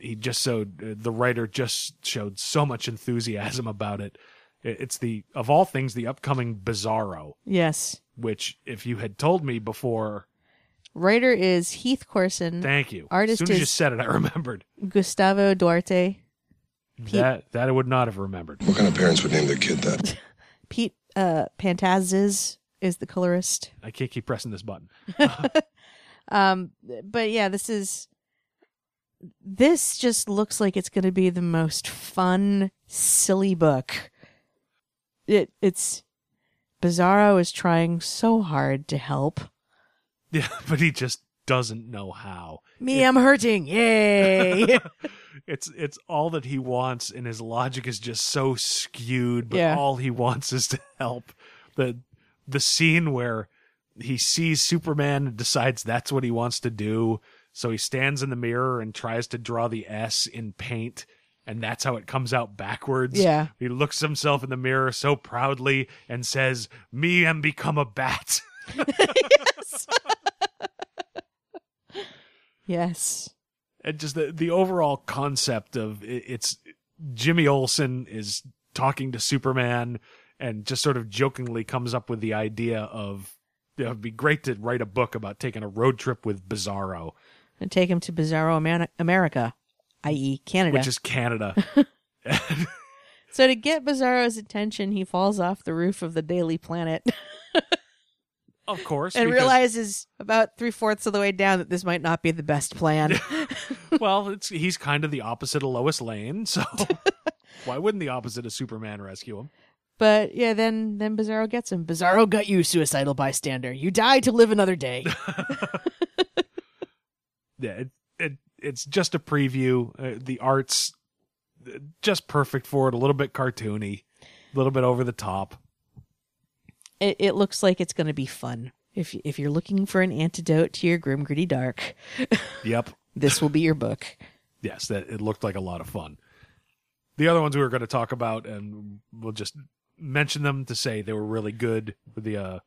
He just showed uh, the writer just showed so much enthusiasm about it. It- It's the of all things the upcoming Bizarro, Yes. which if you had told me before, Writer is Heath Corson. thank you. Artist as soon as you said it, I remembered Gustavo Duarte. Pete- that that I would not have remembered. What kind of parents would name their kid that? Pete uh, Pantazis is the colorist. I can't keep pressing this button. Um, but yeah, this is. This just looks like it's going to be the most fun, silly book. It it's Bizarro is trying so hard to help. Yeah, but he just doesn't know how. Me, I'm hurting. Yay! it's it's all that he wants and his logic is just so skewed but Yeah. all he wants is to help the the scene where he sees superman and decides that's what he wants to do so he stands in the mirror and tries to draw the s in paint and that's how it comes out backwards Yeah. he looks himself in the mirror so proudly and says me am become a bat yes. And just the the overall concept of it, it's Jimmy Olsen is talking to Superman and just sort of jokingly comes up with the idea of know, it'd be great to write a book about taking a road trip with Bizarro, And take him to Bizarro Amer- America, i.e., Canada. which is Canada. so to get Bizarro's attention, he falls off the roof of the Daily Planet of course, and because- realizes about three fourths of the way down that this might not be the best plan. well, it's he's kind of the opposite of Lois Lane, so why wouldn't the opposite of Superman rescue him? but yeah, then then Bizarro gets him. Bizarro got you, suicidal bystander. You die to live another day. yeah, it, it it's just a preview. Uh, the art's uh, just perfect for it. A little bit cartoony, a little bit over the top. It, it looks like it's going to be fun. If if you're looking for an antidote to your grim gritty dark, Yep. this will be your book. Yes, that it looked like a lot of fun. The other ones we were going to talk about, and we'll just mention them to say they were really good. With the uh,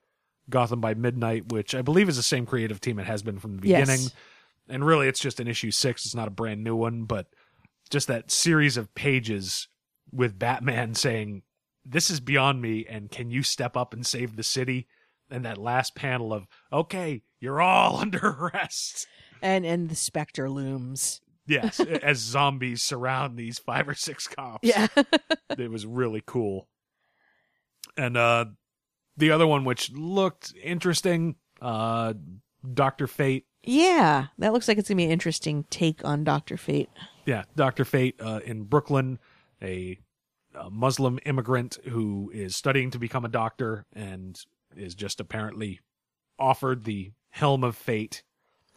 Gotham by Midnight, which I believe is the same creative team it has been from the Yes. beginning, and really it's just an issue six. It's not a brand new one, but just that series of pages with Batman saying, "This is beyond me," and can you step up and save the city? And that last panel of, "Okay, you're all under arrest." And and the specter looms. Yes, as zombies surround these five or six cops. Yeah. it was really cool. And uh the other one which looked interesting, uh Doctor Fate. Yeah, that looks like it's gonna be an interesting take on Doctor Fate. Yeah, Doctor Fate uh in Brooklyn. a, a Muslim immigrant who is studying to become a doctor and is just apparently offered the helm of fate.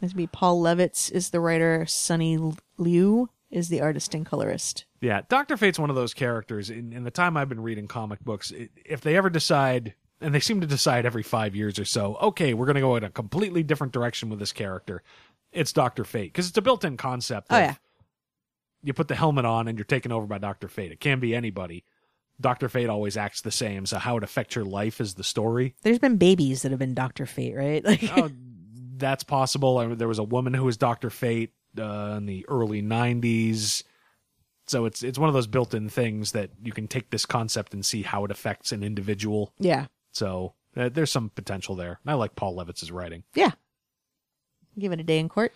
This would be Paul Levitz is the writer. Sonny Liew is the artist and colorist. Yeah, Doctor Fate's one of those characters. In, in the time I've been reading comic books, if they ever decide, and they seem to decide every five years or so, okay, we're going to go in a completely different direction with this character, it's Doctor Fate because it's a built-in concept. Oh, of yeah. You put the helmet on and you're taken over by Doctor Fate. It can be anybody. Doctor Fate always acts the same, so how it affects your life is the story. There's been babies that have been Doctor Fate, right? Like, oh, that's possible. I, there was a woman who was Doctor Fate uh, in the early '90s, so it's it's one of those built-in things that you can take this concept and see how it affects an individual. yeah, So uh, there's some potential there. I like Paul Levitz's writing. yeah. Give it a day in court.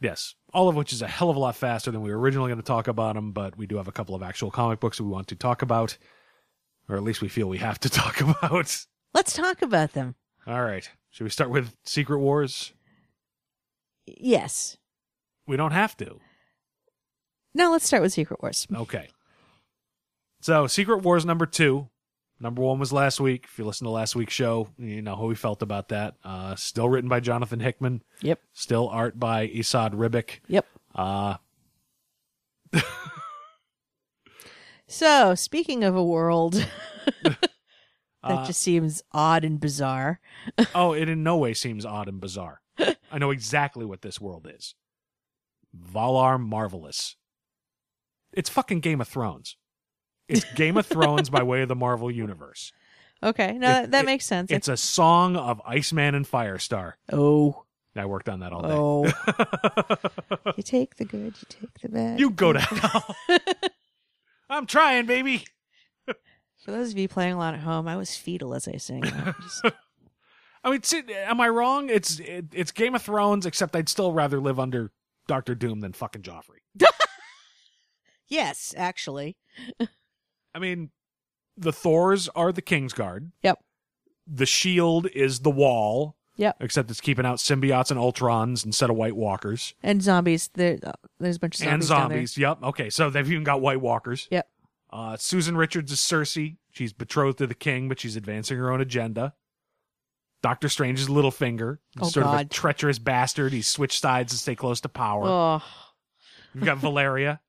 Yes, all of which is a hell of a lot faster than we were originally going to talk about them, but we do have a couple of actual comic books that we want to talk about, or at least we feel we have to talk about. Let's talk about them. All right, should we start with Secret Wars? Yes. We don't have to. No, let's start with Secret Wars. Okay. So, Secret Wars number two. Number one was last week. If you listen to last week's show, you know how we felt about that. Uh, still written by Jonathan Hickman. Yep. Still art by Esad Ribic. Yep. Uh, So, speaking of a world that Uh, just seems odd and bizarre, oh, it in no way seems odd and bizarre. I know exactly what this world is. Valar Marvelous. It's fucking Game of Thrones. It's Game of Thrones by way of the Marvel Universe. okay, no, that, that it- makes sense. It's a song of Iceman and Firestar. oh, I worked on that all day. oh. you take the good, you take the bad. You go to hell. I'm trying, baby. For those of you playing along at home, I was fetal as I sang. that. Just- I mean, see, am I wrong? It's it, it's Game of Thrones, except I'd still rather live under Doctor Doom than fucking Joffrey. yes, actually. I mean, the Thors are the Kingsguard. Yep. The Shield is the Wall, Yep. except it's keeping out symbiotes and Ultrons instead of White Walkers And zombies. There, uh, there's a bunch of zombies. and zombies. Yep. Okay, so they've even got White Walkers. Yep. Uh, Susan Richards is Cersei. She's betrothed to the king, but she's advancing her own agenda. Doctor Strange is Littlefinger. He's Oh, sort of a treacherous bastard. He's switched sides to stay close to power. Oh, You've got Valeria,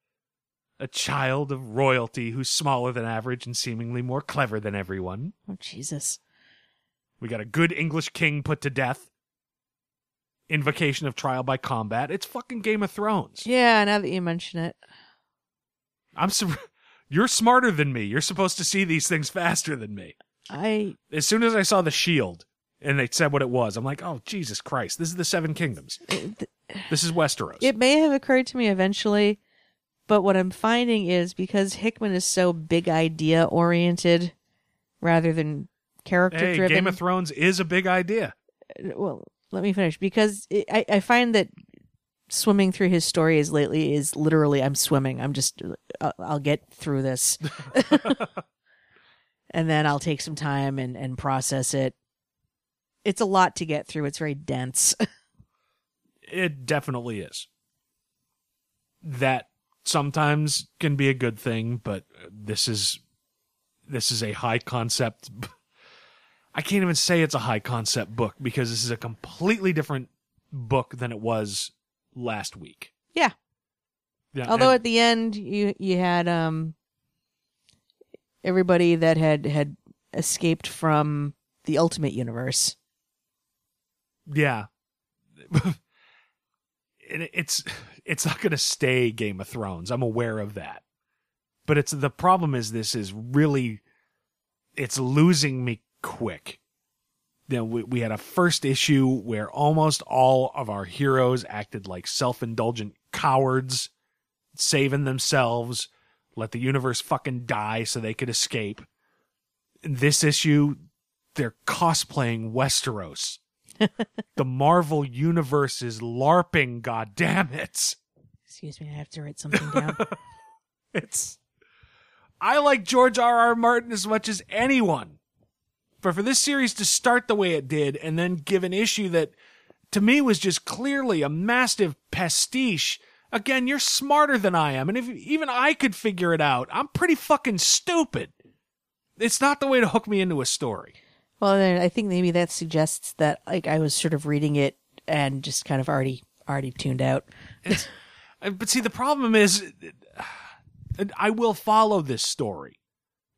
a child of royalty who's smaller than average and seemingly more clever than everyone. oh, Jesus. We got a good English king put to death. Invocation of trial by combat. It's fucking Game of Thrones. Yeah, now that you mention it. I'm sur- you're smarter than me. You're supposed to see these things faster than me. I As soon as I saw the shield and they said what it was, I'm like, "Oh, Jesus Christ. This is the Seven Kingdoms. This is Westeros." it may have occurred to me eventually, but what I'm finding is because Hickman is so big idea oriented rather than character hey, driven. Game of Thrones is a big idea. well, let me finish because it, I I find that swimming through his stories lately is literally I'm swimming. I'm just I'll, I'll get through this, and then I'll take some time and and process it. It's a lot to get through. It's very dense. It definitely is. That sometimes can be a good thing, but this is this is a high concept. I can't even say it's a high concept book because this is a completely different book than it was last week. yeah. Yeah, Although and- at the end you you had um everybody that had had escaped from the ultimate universe. yeah, And it's it's not going to stay Game of Thrones. I'm aware of that, but it's the problem is this is really it's losing me quick. You know, we, we had a first issue where almost all of our heroes acted like self-indulgent cowards, saving themselves, let the universe fucking die so they could escape. In this issue, they're cosplaying Westeros. The Marvel universe is LARPing, God damn it. Excuse me, I have to write something down. It's I like George R. R. Martin as much as anyone. But for this series to start the way it did and then give an issue that to me was just clearly a massive pastiche Again, you're smarter than I am, and if even I could figure it out, I'm pretty fucking stupid. It's not the way to hook me into a story. Well, then I think maybe that suggests that like I was sort of reading it and just kind of already already tuned out. It's, uh, but see, the problem is, uh, I will follow this story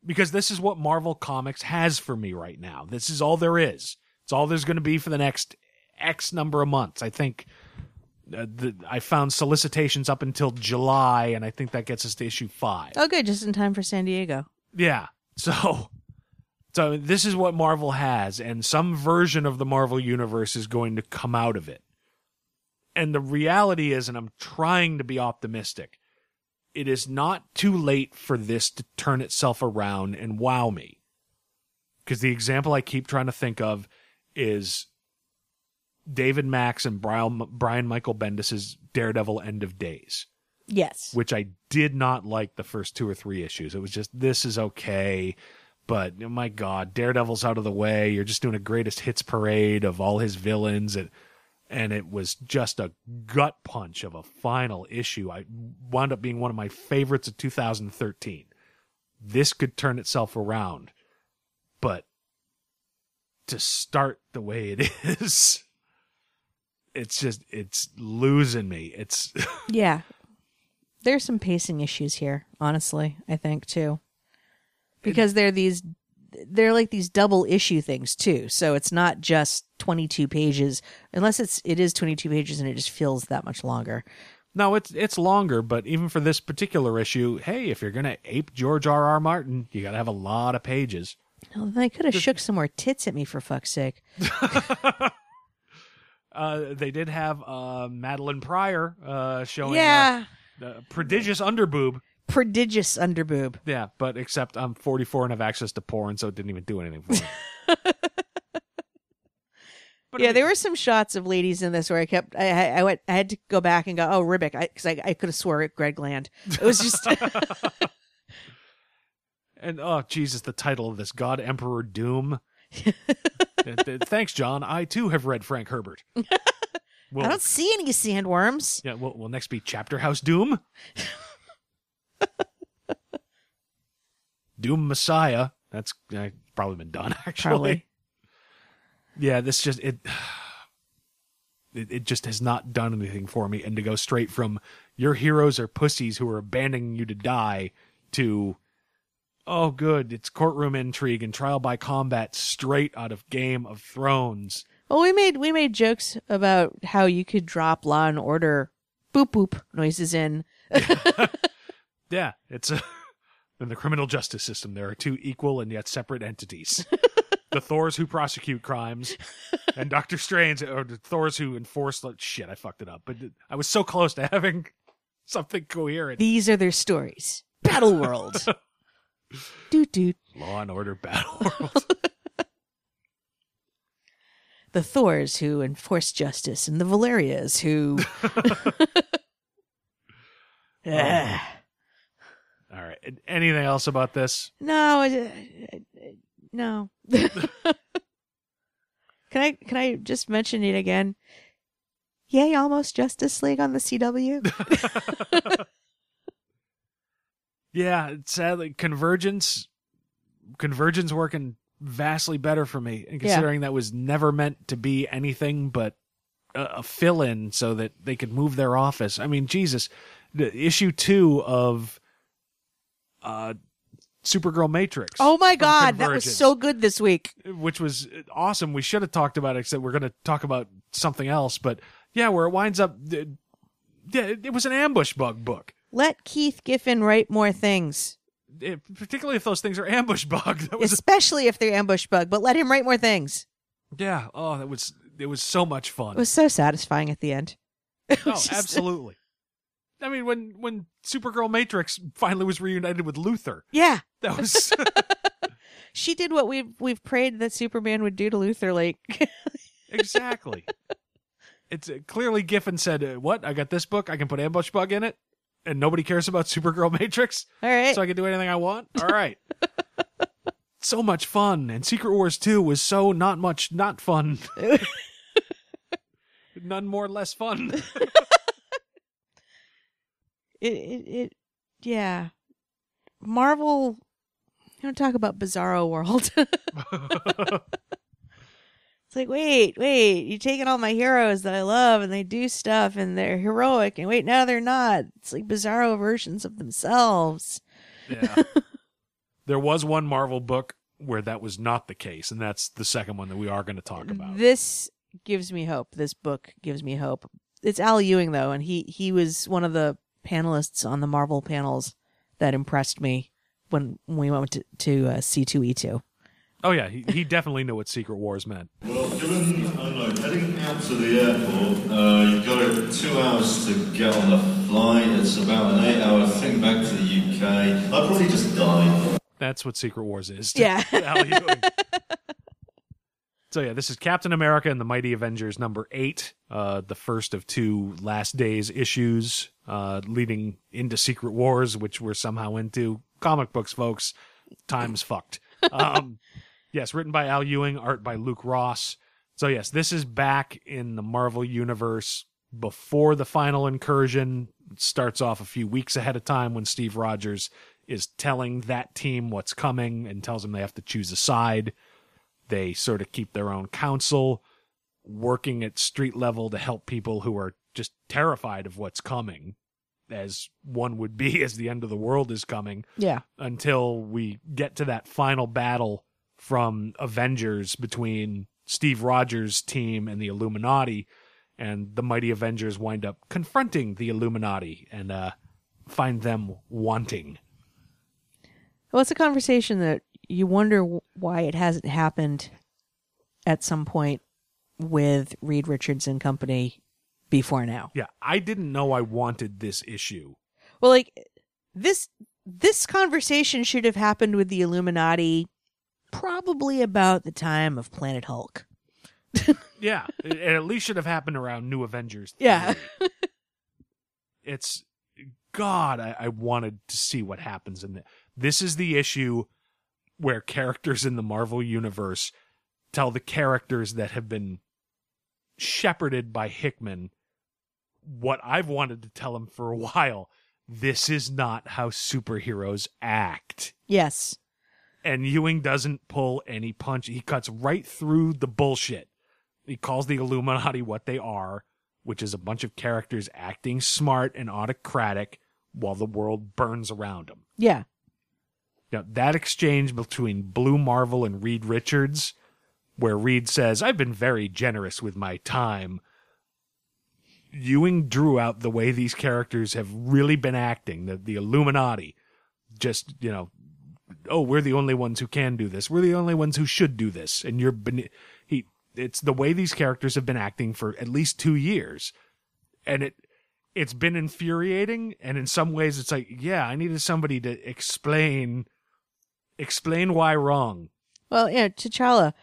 because this is what Marvel Comics has for me right now. This is all there is. It's all there's going to be for the next X number of months. I think uh, the, I found solicitations up until July, and I think that gets us to issue five. Oh, good, just in time for San Diego. Yeah. So, so this is what Marvel has, and some version of the Marvel universe is going to come out of it. And the reality is, and I'm trying to be optimistic, it is not too late for this to turn itself around and wow me. Because the example I keep trying to think of is David Mack and Brian, Brian Michael Bendis's Daredevil End of Days Yes. which I did not like the first two or three issues. It was just this is okay, but oh my god, Daredevil's out of the way. You're just doing a greatest hits parade of all his villains and and it was just a gut punch of a final issue. I wound up being one of my favorites of 2013. This could turn itself around, but to start the way it is, it's just it's losing me. It's Yeah. There's some pacing issues here, honestly, I think too. Because they're these they're like these double issue things too. So it's not just 22 pages unless it's it is 22 pages and it just feels that much longer. No, it's it's longer, but even for this particular issue, hey, if you're gonna ape George R. R. Martin, you gotta have a lot of pages. Well, they could have shook some more tits at me for fuck's sake. Uh, they did have uh, Madelyne Pryor uh, showing Yeah. prodigious underboob. Prodigious underboob. Yeah, but except I'm 44 and have access to porn, so it didn't even do anything for me. But yeah, there were some shots of ladies in this where I kept I I, I went I had to go back and go oh Ribic because I, I, could have swore it Greg Land. It was just and oh Jesus, the title of this God Emperor Doom. Th- th- Thanks, John. I too have read Frank Herbert. Well, I don't see any sandworms. Yeah, will next be Chapter House Doom? Doom Messiah. That's uh, probably been done actually. Probably. Yeah, this just it, it it just has not done anything for me and to go straight from your heroes are pussies who are abandoning you to die to oh good, it's courtroom intrigue and trial by combat straight out of Game of Thrones. Well, we made we made jokes about how you could drop Law and Order boop boop noises in. Yeah, it's a in the criminal justice system there are two equal and yet separate entities. the Thors who prosecute crimes and Doctor Strange or the Thors who enforce like, shit, I fucked it up. But I was so close to having something coherent. These are their stories. Battle World. doot doot. Law and Order Battle World. The Thors who enforce justice and the Valerias who Ah. All right. Anything else about this? No, I- I- I- no. can I can I just mention it again? Yay, almost Justice League on the CW. Yeah, sadly, Convergence, Convergence working vastly better for me, and Yeah. considering that was never meant to be anything but a, a fill-in so that they could move their office. I mean, Jesus, the issue two of uh, Supergirl Matrix. oh my god, that was so good this week. which was awesome. We should have talked about it, except we're going to talk about something else. But yeah, where it winds up, yeah, it, it was an ambush bug book. Let Keith Giffen write more things, It- particularly if those things are ambush bug. That was especially if they're ambush bug. But let him write more things. Yeah. Oh, that was it was so much fun. It was so satisfying at the end. Oh, absolutely. I mean, when when Supergirl Matrix finally was reunited with Luthor, Yeah, that was she did what we've we've prayed that Superman would do to Luthor. Like, exactly. It's uh, clearly Giffen said, uh, "What? I got this book. I can put ambush bug in it, and nobody cares about Supergirl Matrix, all right, so I can do anything I want." All right. so much fun, and Secret Wars Two was so not much not fun. None more less fun. It, it, it yeah. Marvel, you don't talk about Bizarro World. it's like, wait, wait, you're taking all my heroes that I love and they do stuff and they're heroic, and wait, now they're not. It's like Bizarro versions of themselves. Yeah. there was one Marvel book where that was not the case, and that's the second one that we are going to talk about. This gives me hope. This book gives me hope. It's Al Ewing though, and he he was one of the panelists on the Marvel panels that impressed me when we went to to uh, C2E2. Oh yeah, he, he definitely knew what Secret Wars meant. Well, given I don't know, heading out to the airport, uh, you've got two hours to get on the flight. It's about an eight-hour thing back to the UK. I'd probably just die. That's what Secret Wars is. Yeah. So yeah, this is Captain America and the Mighty Avengers number eight, uh, the first of two Last Days issues, uh, leading into Secret Wars, which we're somehow into. Comic books, folks. Time's fucked. Um, yes, written by Al Ewing, art by Luke Ross. So yes, this is back in the Marvel universe before the final incursion. It starts off a few weeks ahead of time when Steve Rogers is telling that team what's coming and tells them they have to choose a side. They sort of keep their own counsel, working at street level to help people who are just terrified of what's coming, as one would be as the end of the world is coming Yeah. until we get to that final battle from Avengers between Steve Rogers' team and the Illuminati, and the mighty Avengers wind up confronting the Illuminati and uh, find them wanting. Well, it's a conversation that you wonder why it hasn't happened at some point with Reed Richards and company before now. Yeah, I didn't know I wanted this issue. Well, like this this conversation should have happened with the Illuminati probably about the time of Planet Hulk. Yeah, it, it at least should have happened around New Avengers. Yeah. it's God. I, I wanted to see what happens in the. This is the issue where characters in the Marvel universe tell the characters that have been shepherded by Hickman what I've wanted to tell them for a while. This is not how superheroes act. Yes. And Ewing doesn't pull any punch. He cuts right through the bullshit. He calls the Illuminati what they are, which is a bunch of characters acting smart and autocratic while the world burns around them. Yeah. Now, that exchange between Blue Marvel and Reed Richards, where Reed says, I've been very generous with my time. Ewing drew out the way these characters have really been acting, the, the Illuminati. Just, you know, oh, we're the only ones who can do this. We're the only ones who should do this. And you're, bene- he, it's the way these characters have been acting for at least two years. And it, it's been infuriating. And in some ways, it's like, yeah, I needed somebody to explain, explain why wrong. Well, yeah, T'Challa,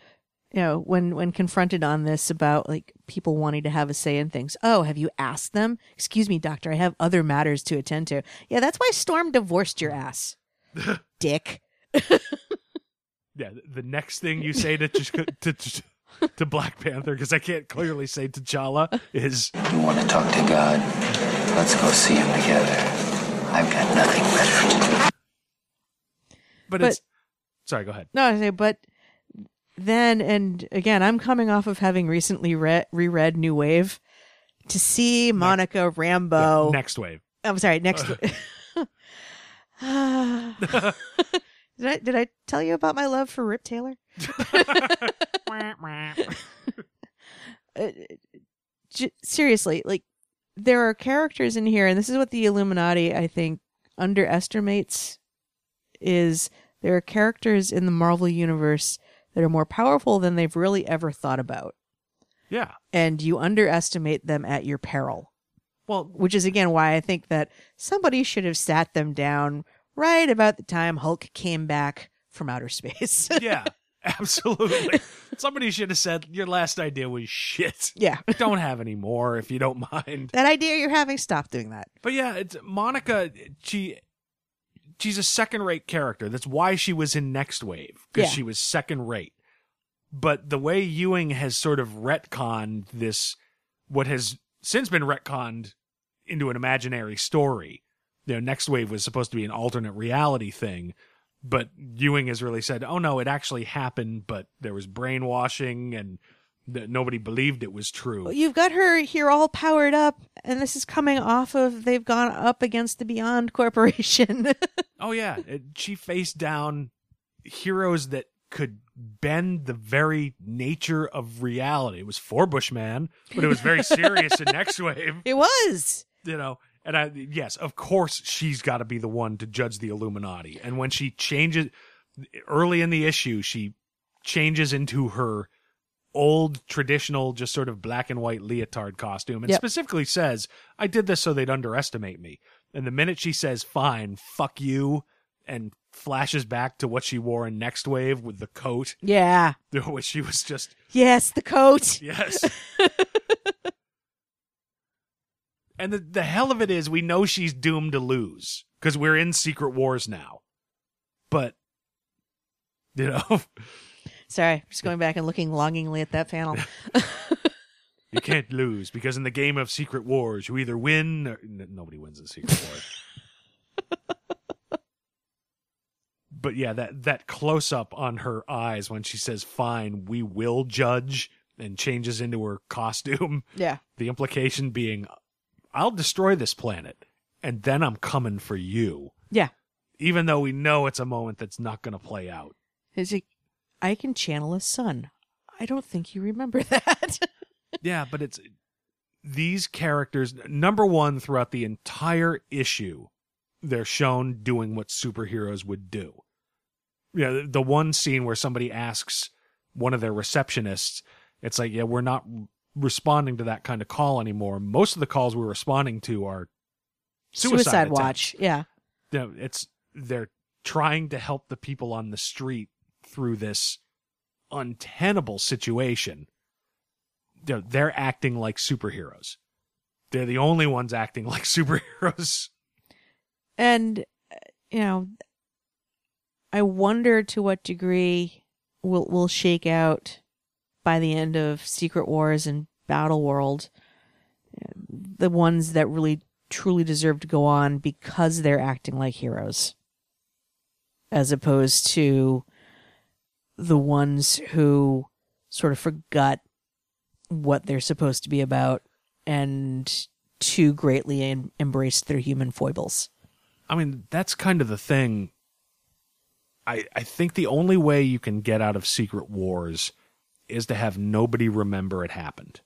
you know, when when confronted on this about like people wanting to have a say in things. Oh, have you asked them? Excuse me, doctor, I have other matters to attend to. Yeah, that's why Storm divorced your ass. Dick. Yeah, the next thing you say to to to, to Black Panther, because I can't clearly say T'Challa, is You want to talk to God? Let's go see him together. I've got nothing better to do. But, But- it's sorry. Go ahead. No, I say, but then, and again, I'm coming off of having recently re- reread New Wave to see Monica Rambeau. Next wave. I'm sorry, next. did I did I tell you about my love for Rip Taylor? Uh, j- seriously, like there are characters in here, and this is what the Illuminati, I think, underestimates. Is there are characters in the Marvel universe that are more powerful than they've really ever thought about, Yeah. and you underestimate them at your peril. Well, which is again why I think that somebody should have sat them down right about the time Hulk came back from outer space. Yeah. Absolutely. Somebody should have said your last idea was shit. Yeah. don't have any more if you don't mind. that idea you're having, stop doing that. But yeah, it's Monica. She she's a second rate character. That's why she was in Next Wave because Yeah. she was second rate. But the way Ewing has sort of retconned this, what has since been retconned into an imaginary story, you know, Next Wave was supposed to be an alternate reality thing, but Ewing has really said, "Oh no, it actually happened, but there was brainwashing and th- nobody believed it was true." You've got her here all powered up, and this is coming off of they've gone up against the Beyond Corporation. Oh yeah, she faced down heroes that could bend the very nature of reality. It was Forbush Man, but it was very serious in Next Wave. it was. You know, and I yes, of course she's got to be the one to judge the Illuminati. And when she changes early in the issue, she changes into her old traditional just sort of black and white leotard costume and Yep. specifically says, "I did this so they'd underestimate me." And the minute she says, "Fine, fuck you," and flashes back to what she wore in Next Wave with the coat, Yeah. which she was just Yes, the coat. Yes. and the, the hell of it is, we know she's doomed to lose because we're in Secret Wars now. But, you know, Sorry, just going back and looking longingly at that panel. you can't lose because in the game of Secret Wars, you either win or n- nobody wins in Secret Wars. but yeah, that, that close up on her eyes when she says, fine, we will judge and changes into her costume. Yeah. The implication being, I'll destroy this planet and then I'm coming for you. Yeah. Even though we know it's a moment that's not going to play out. Is he? I can channel a sun. I don't think you remember that. Yeah, but it's these characters, number one, throughout the entire issue, they're shown doing what superheroes would do. Yeah, the, the one scene where somebody asks one of their receptionists, it's like, yeah, we're not responding to that kind of call anymore. Most of the calls we're responding to are suicide, Suicide. Watch. Yeah. know, it's they're trying to help the people on the street through this untenable situation. They're acting like superheroes. They're the only ones acting like superheroes. And uh, you know, I wonder to what degree will will shake out by the end of Secret Wars and Battle World. The ones that really truly deserve to go on because they're acting like heroes, as opposed to the ones who sort of forgot what they're supposed to be about and too greatly em- embraced their human foibles. I mean, that's kind of the thing. I I think the only way you can get out of Secret Wars is to have nobody remember it happened.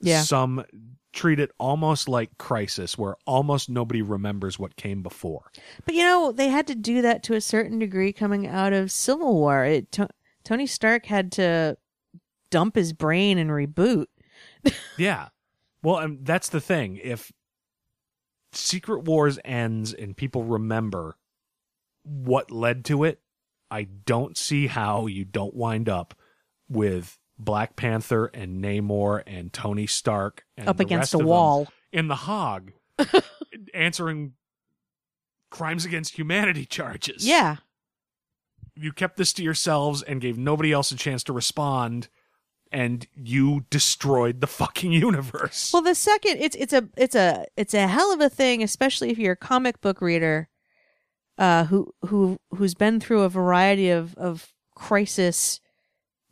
Yeah. Some treat it almost like Crisis, where almost nobody remembers what came before. But you know, they had to do that to a certain degree coming out of Civil War. It to- Tony Stark had to dump his brain and reboot. Yeah. Well, um, that's the thing. If Secret Wars ends and people remember what led to it, I don't see how you don't wind up with Black Panther and Namor and Tony Stark and Up against a wall. in the Hague answering crimes against humanity charges. Yeah. You kept this to yourselves and gave nobody else a chance to respond and you destroyed the fucking universe. Well, the second it's it's a it's a it's a hell of a thing, especially if you're a comic book reader, uh, who who who's been through a variety of of crisis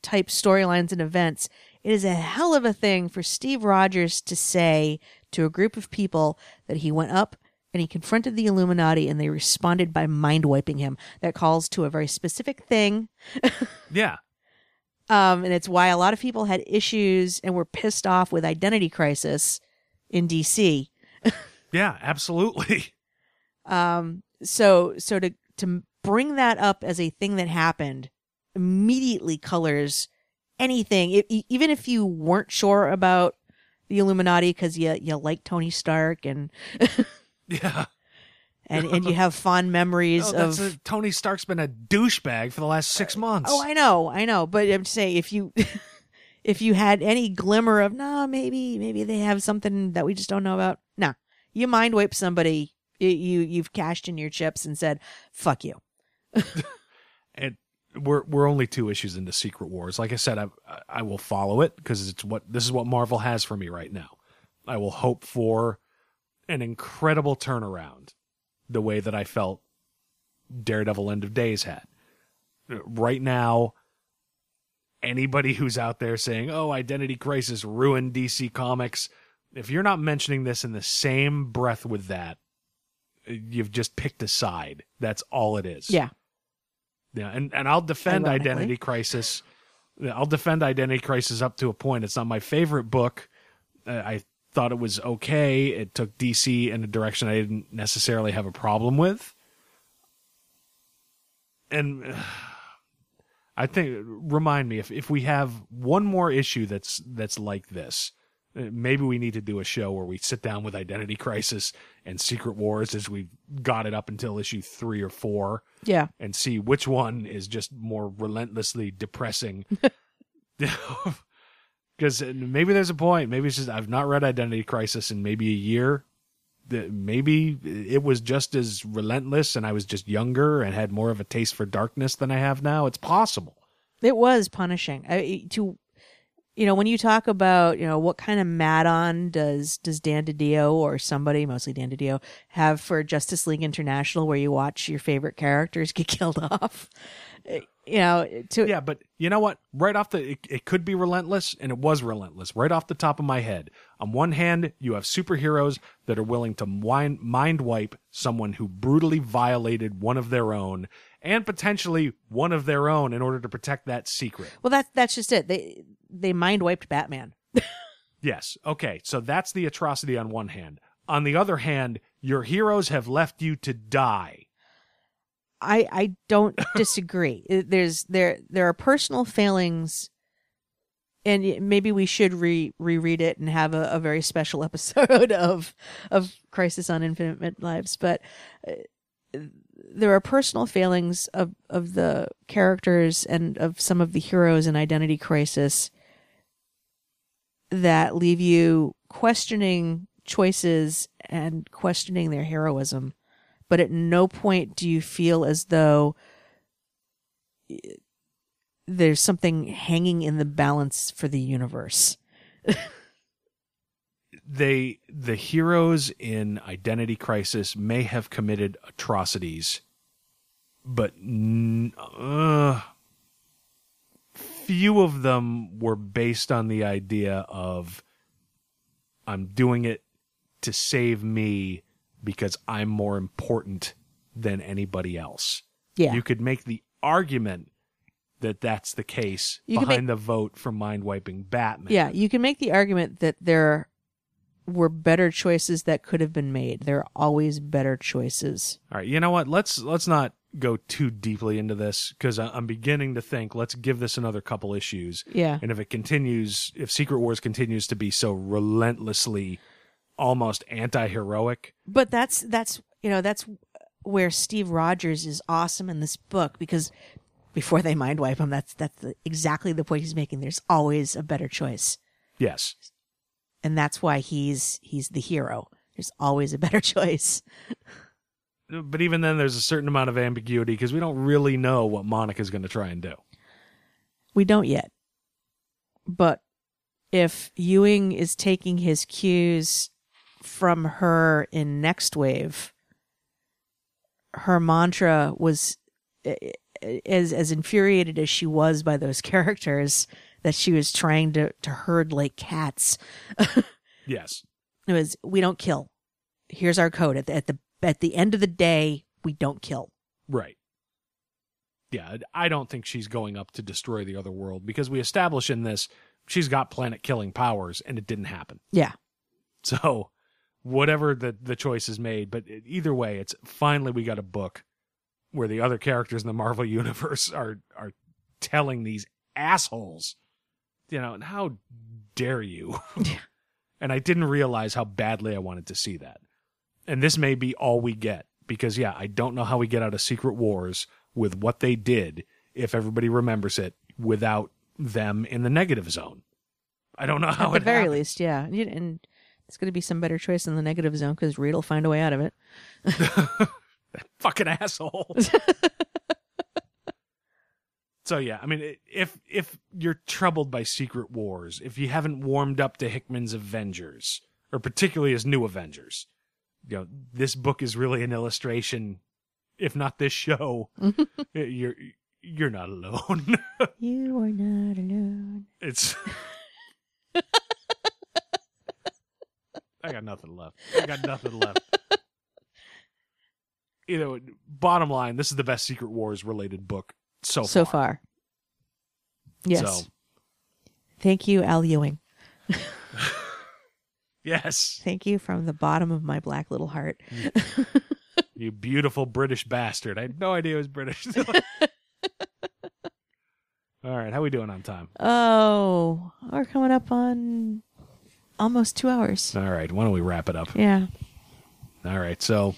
type storylines and events. It is a hell of a thing for Steve Rogers to say to a group of people that he went up and he confronted the Illuminati and they responded by mind wiping him. That calls to a very specific thing. Yeah. Um, and it's why a lot of people had issues and were pissed off with Identity Crisis in DC. Yeah, absolutely. Um, so so to to bring that up as a thing that happened immediately colors anything. E- even if you weren't sure about the Illuminati because you you like Tony Stark and Yeah. and and you have fond memories Oh, that's of a- Tony Stark's been a douchebag for the last six uh, months. Oh, I know, I know, but I'm just saying if you if you had any glimmer of no, maybe maybe they have something that we just don't know about. Nah, you mind wipe somebody, you, you you've cashed in your chips and said fuck you. and we're we're only two issues into Secret Wars. Like I said, I I will follow it because it's what this is what Marvel has for me right now. I will hope for an incredible turnaround the way that I felt Daredevil End of Days had. Right now, anybody who's out there saying, "Oh, Identity Crisis ruined DC Comics," if you're not mentioning this in the same breath with that, you've just picked a side. That's all it is. Yeah. Yeah, and and I'll defend Ironically. Identity Crisis. I'll defend Identity Crisis up to a point. It's not my favorite book. Uh, I thought it was okay. It took DC in a direction I didn't necessarily have a problem with. And uh, I think remind me if if we have one more issue that's that's like this, maybe we need to do a show where we sit down with Identity Crisis and Secret Wars as we've got it up until issue 3 or 4 Yeah. and see which one is just more relentlessly depressing. Because maybe there's a point. Maybe it's just I've not read Identity Crisis in maybe a year. Maybe it was just as relentless, and I was just younger and had more of a taste for darkness than I have now. It's possible. It was punishing. I, to you know, when you talk about, you know, what kind of mad on does does Dan DiDio or somebody, mostly Dan DiDio, have for Justice League International where you watch your favorite characters get killed off? You know, to Yeah, but you know what? Right off the, it, it could be relentless, and it was relentless. Right off the top of my head. On one hand, you have superheroes that are willing to mind, mind wipe someone who brutally violated one of their own, and potentially one of their own, in order to protect that secret. well that's that's just it. They they mind wiped Batman. Yes. Okay. So that's the atrocity on one hand. On the other hand, your heroes have left you to die. I I don't disagree. There's there there are personal failings, and maybe we should re reread it and have a, a very special episode of of Crisis on Infinite Lives. But uh, there are personal failings of of the characters and of some of the heroes in Identity Crisis that leave you questioning choices and questioning their heroism but at no point do you feel as though eh, there's something hanging in the balance for the universe. they the heroes in identity crisis may have committed atrocities but uh, few of them were based on the idea of i'm doing it to save me because i'm more important than anybody else Yeah. you could make the argument that that's the case You behind make- the vote for mind wiping batman Yeah, you can make the argument that there were better choices that could have been made. There are always better choices. All right, you know what? Let's let's not go too deeply into this because I'm beginning to think let's give this another couple issues. Yeah. And if it continues, if Secret Wars continues to be so relentlessly, almost anti-heroic, But that's that's you know that's where Steve Rogers is awesome in this book because before they mind wipe him, that's that's the, exactly the point he's making. There's always a better choice, yes, and that's why he's he's the hero. There's always a better choice. but even then, there's a certain amount of ambiguity because we don't really know what Monica's going to try and do. We don't yet. But if Ewing is taking his cues from her in Next Wave, her mantra was eh, eh, as as infuriated as she was by those characters that she was trying to to herd like cats. Yes, It was we don't kill. Here's our code at the at the at the end of the day, we don't kill. right. Yeah, I don't think she's going up to destroy the other world because we establish in this she's got planet killing powers and it didn't happen. Yeah. So, whatever the the choice is made, but either way, it's finally we got a book where the other characters in the Marvel universe are are telling these assholes, you know, and how dare you? and I didn't realize how badly I wanted to see that. And this may be all we get because yeah, I don't know how we get out of Secret Wars with what they did if everybody remembers it without them in the negative zone. I don't know how At the it very happened. least, yeah. And it's going to be some better choice in the negative zone because Reed will find a way out of it. fucking asshole. so yeah, I mean, if if you're troubled by Secret Wars, if you haven't warmed up to Hickman's Avengers, or particularly his New Avengers, you know, this book is really an illustration. If not this show, you're you're not alone. you are not alone. it's. I got nothing left. I got nothing left. You know, bottom line, this is the best Secret Wars related book so so far. far. Yes. So, Thank you, Al Ewing. yes, Thank you from the bottom of my black little heart. you beautiful British bastard. I had no idea it was British. All right, how we doing on time? oh, we're coming up on almost two hours. All right, why don't we wrap it up? Yeah. All right, so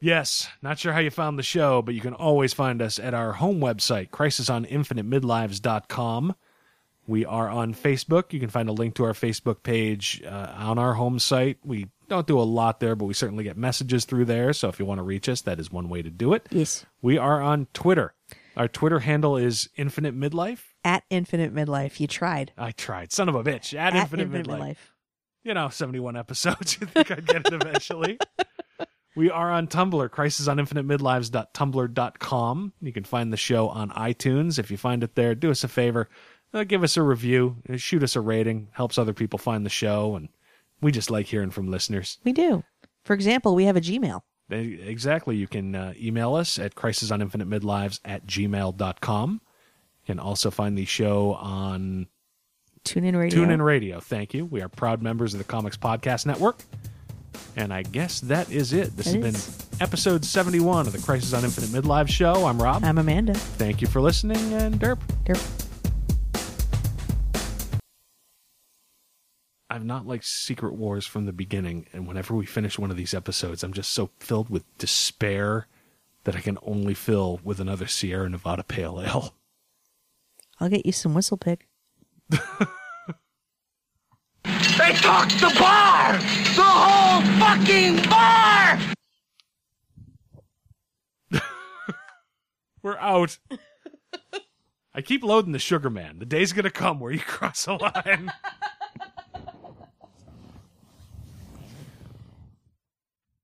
yes, not sure how you found the show, but you can always find us at our home website, crisisoninfinitemidlives.com. We are on Facebook. You can find a link to our Facebook page uh, on our home site. We don't do a lot there, but we certainly get messages through there. So if you want to reach us, that is one way to do it. Yes. We are on Twitter. Our Twitter handle is Infinite Midlife. At Infinite Midlife. You tried. I tried. Son of a bitch. At, At Infinite, Infinite Midlife. Midlife. You know, 71 episodes. You think I'd get it eventually? we are on Tumblr, crisisoninfinitemidlives.tumblr.com. You can find the show on iTunes. If you find it there, do us a favor. Uh, give us a review. Uh, Shoot us a rating. Helps other people find the show. And we just like hearing from listeners. We do. For example, we have a Gmail. Exactly. You can uh, email us at crisisoninfinitemidlives at gmail.com. You can also find the show on TuneIn Radio. TuneIn Radio. Thank you. We are proud members of the Comics Podcast Network. And I guess that is it. This That has is. been episode 71 of the Crisis on Infinite Midlife show. I'm Rob. I'm Amanda. Thank you for listening, and Derp. Derp. I've not liked Secret Wars from the beginning, and whenever we finish one of these episodes, I'm just so filled with despair that I can only fill with another Sierra Nevada Pale Ale. I'll get you some whistle pig. They took the bar! The whole fucking bar! We're out. I keep loading the Sugar Man. The day's gonna come where you cross a line.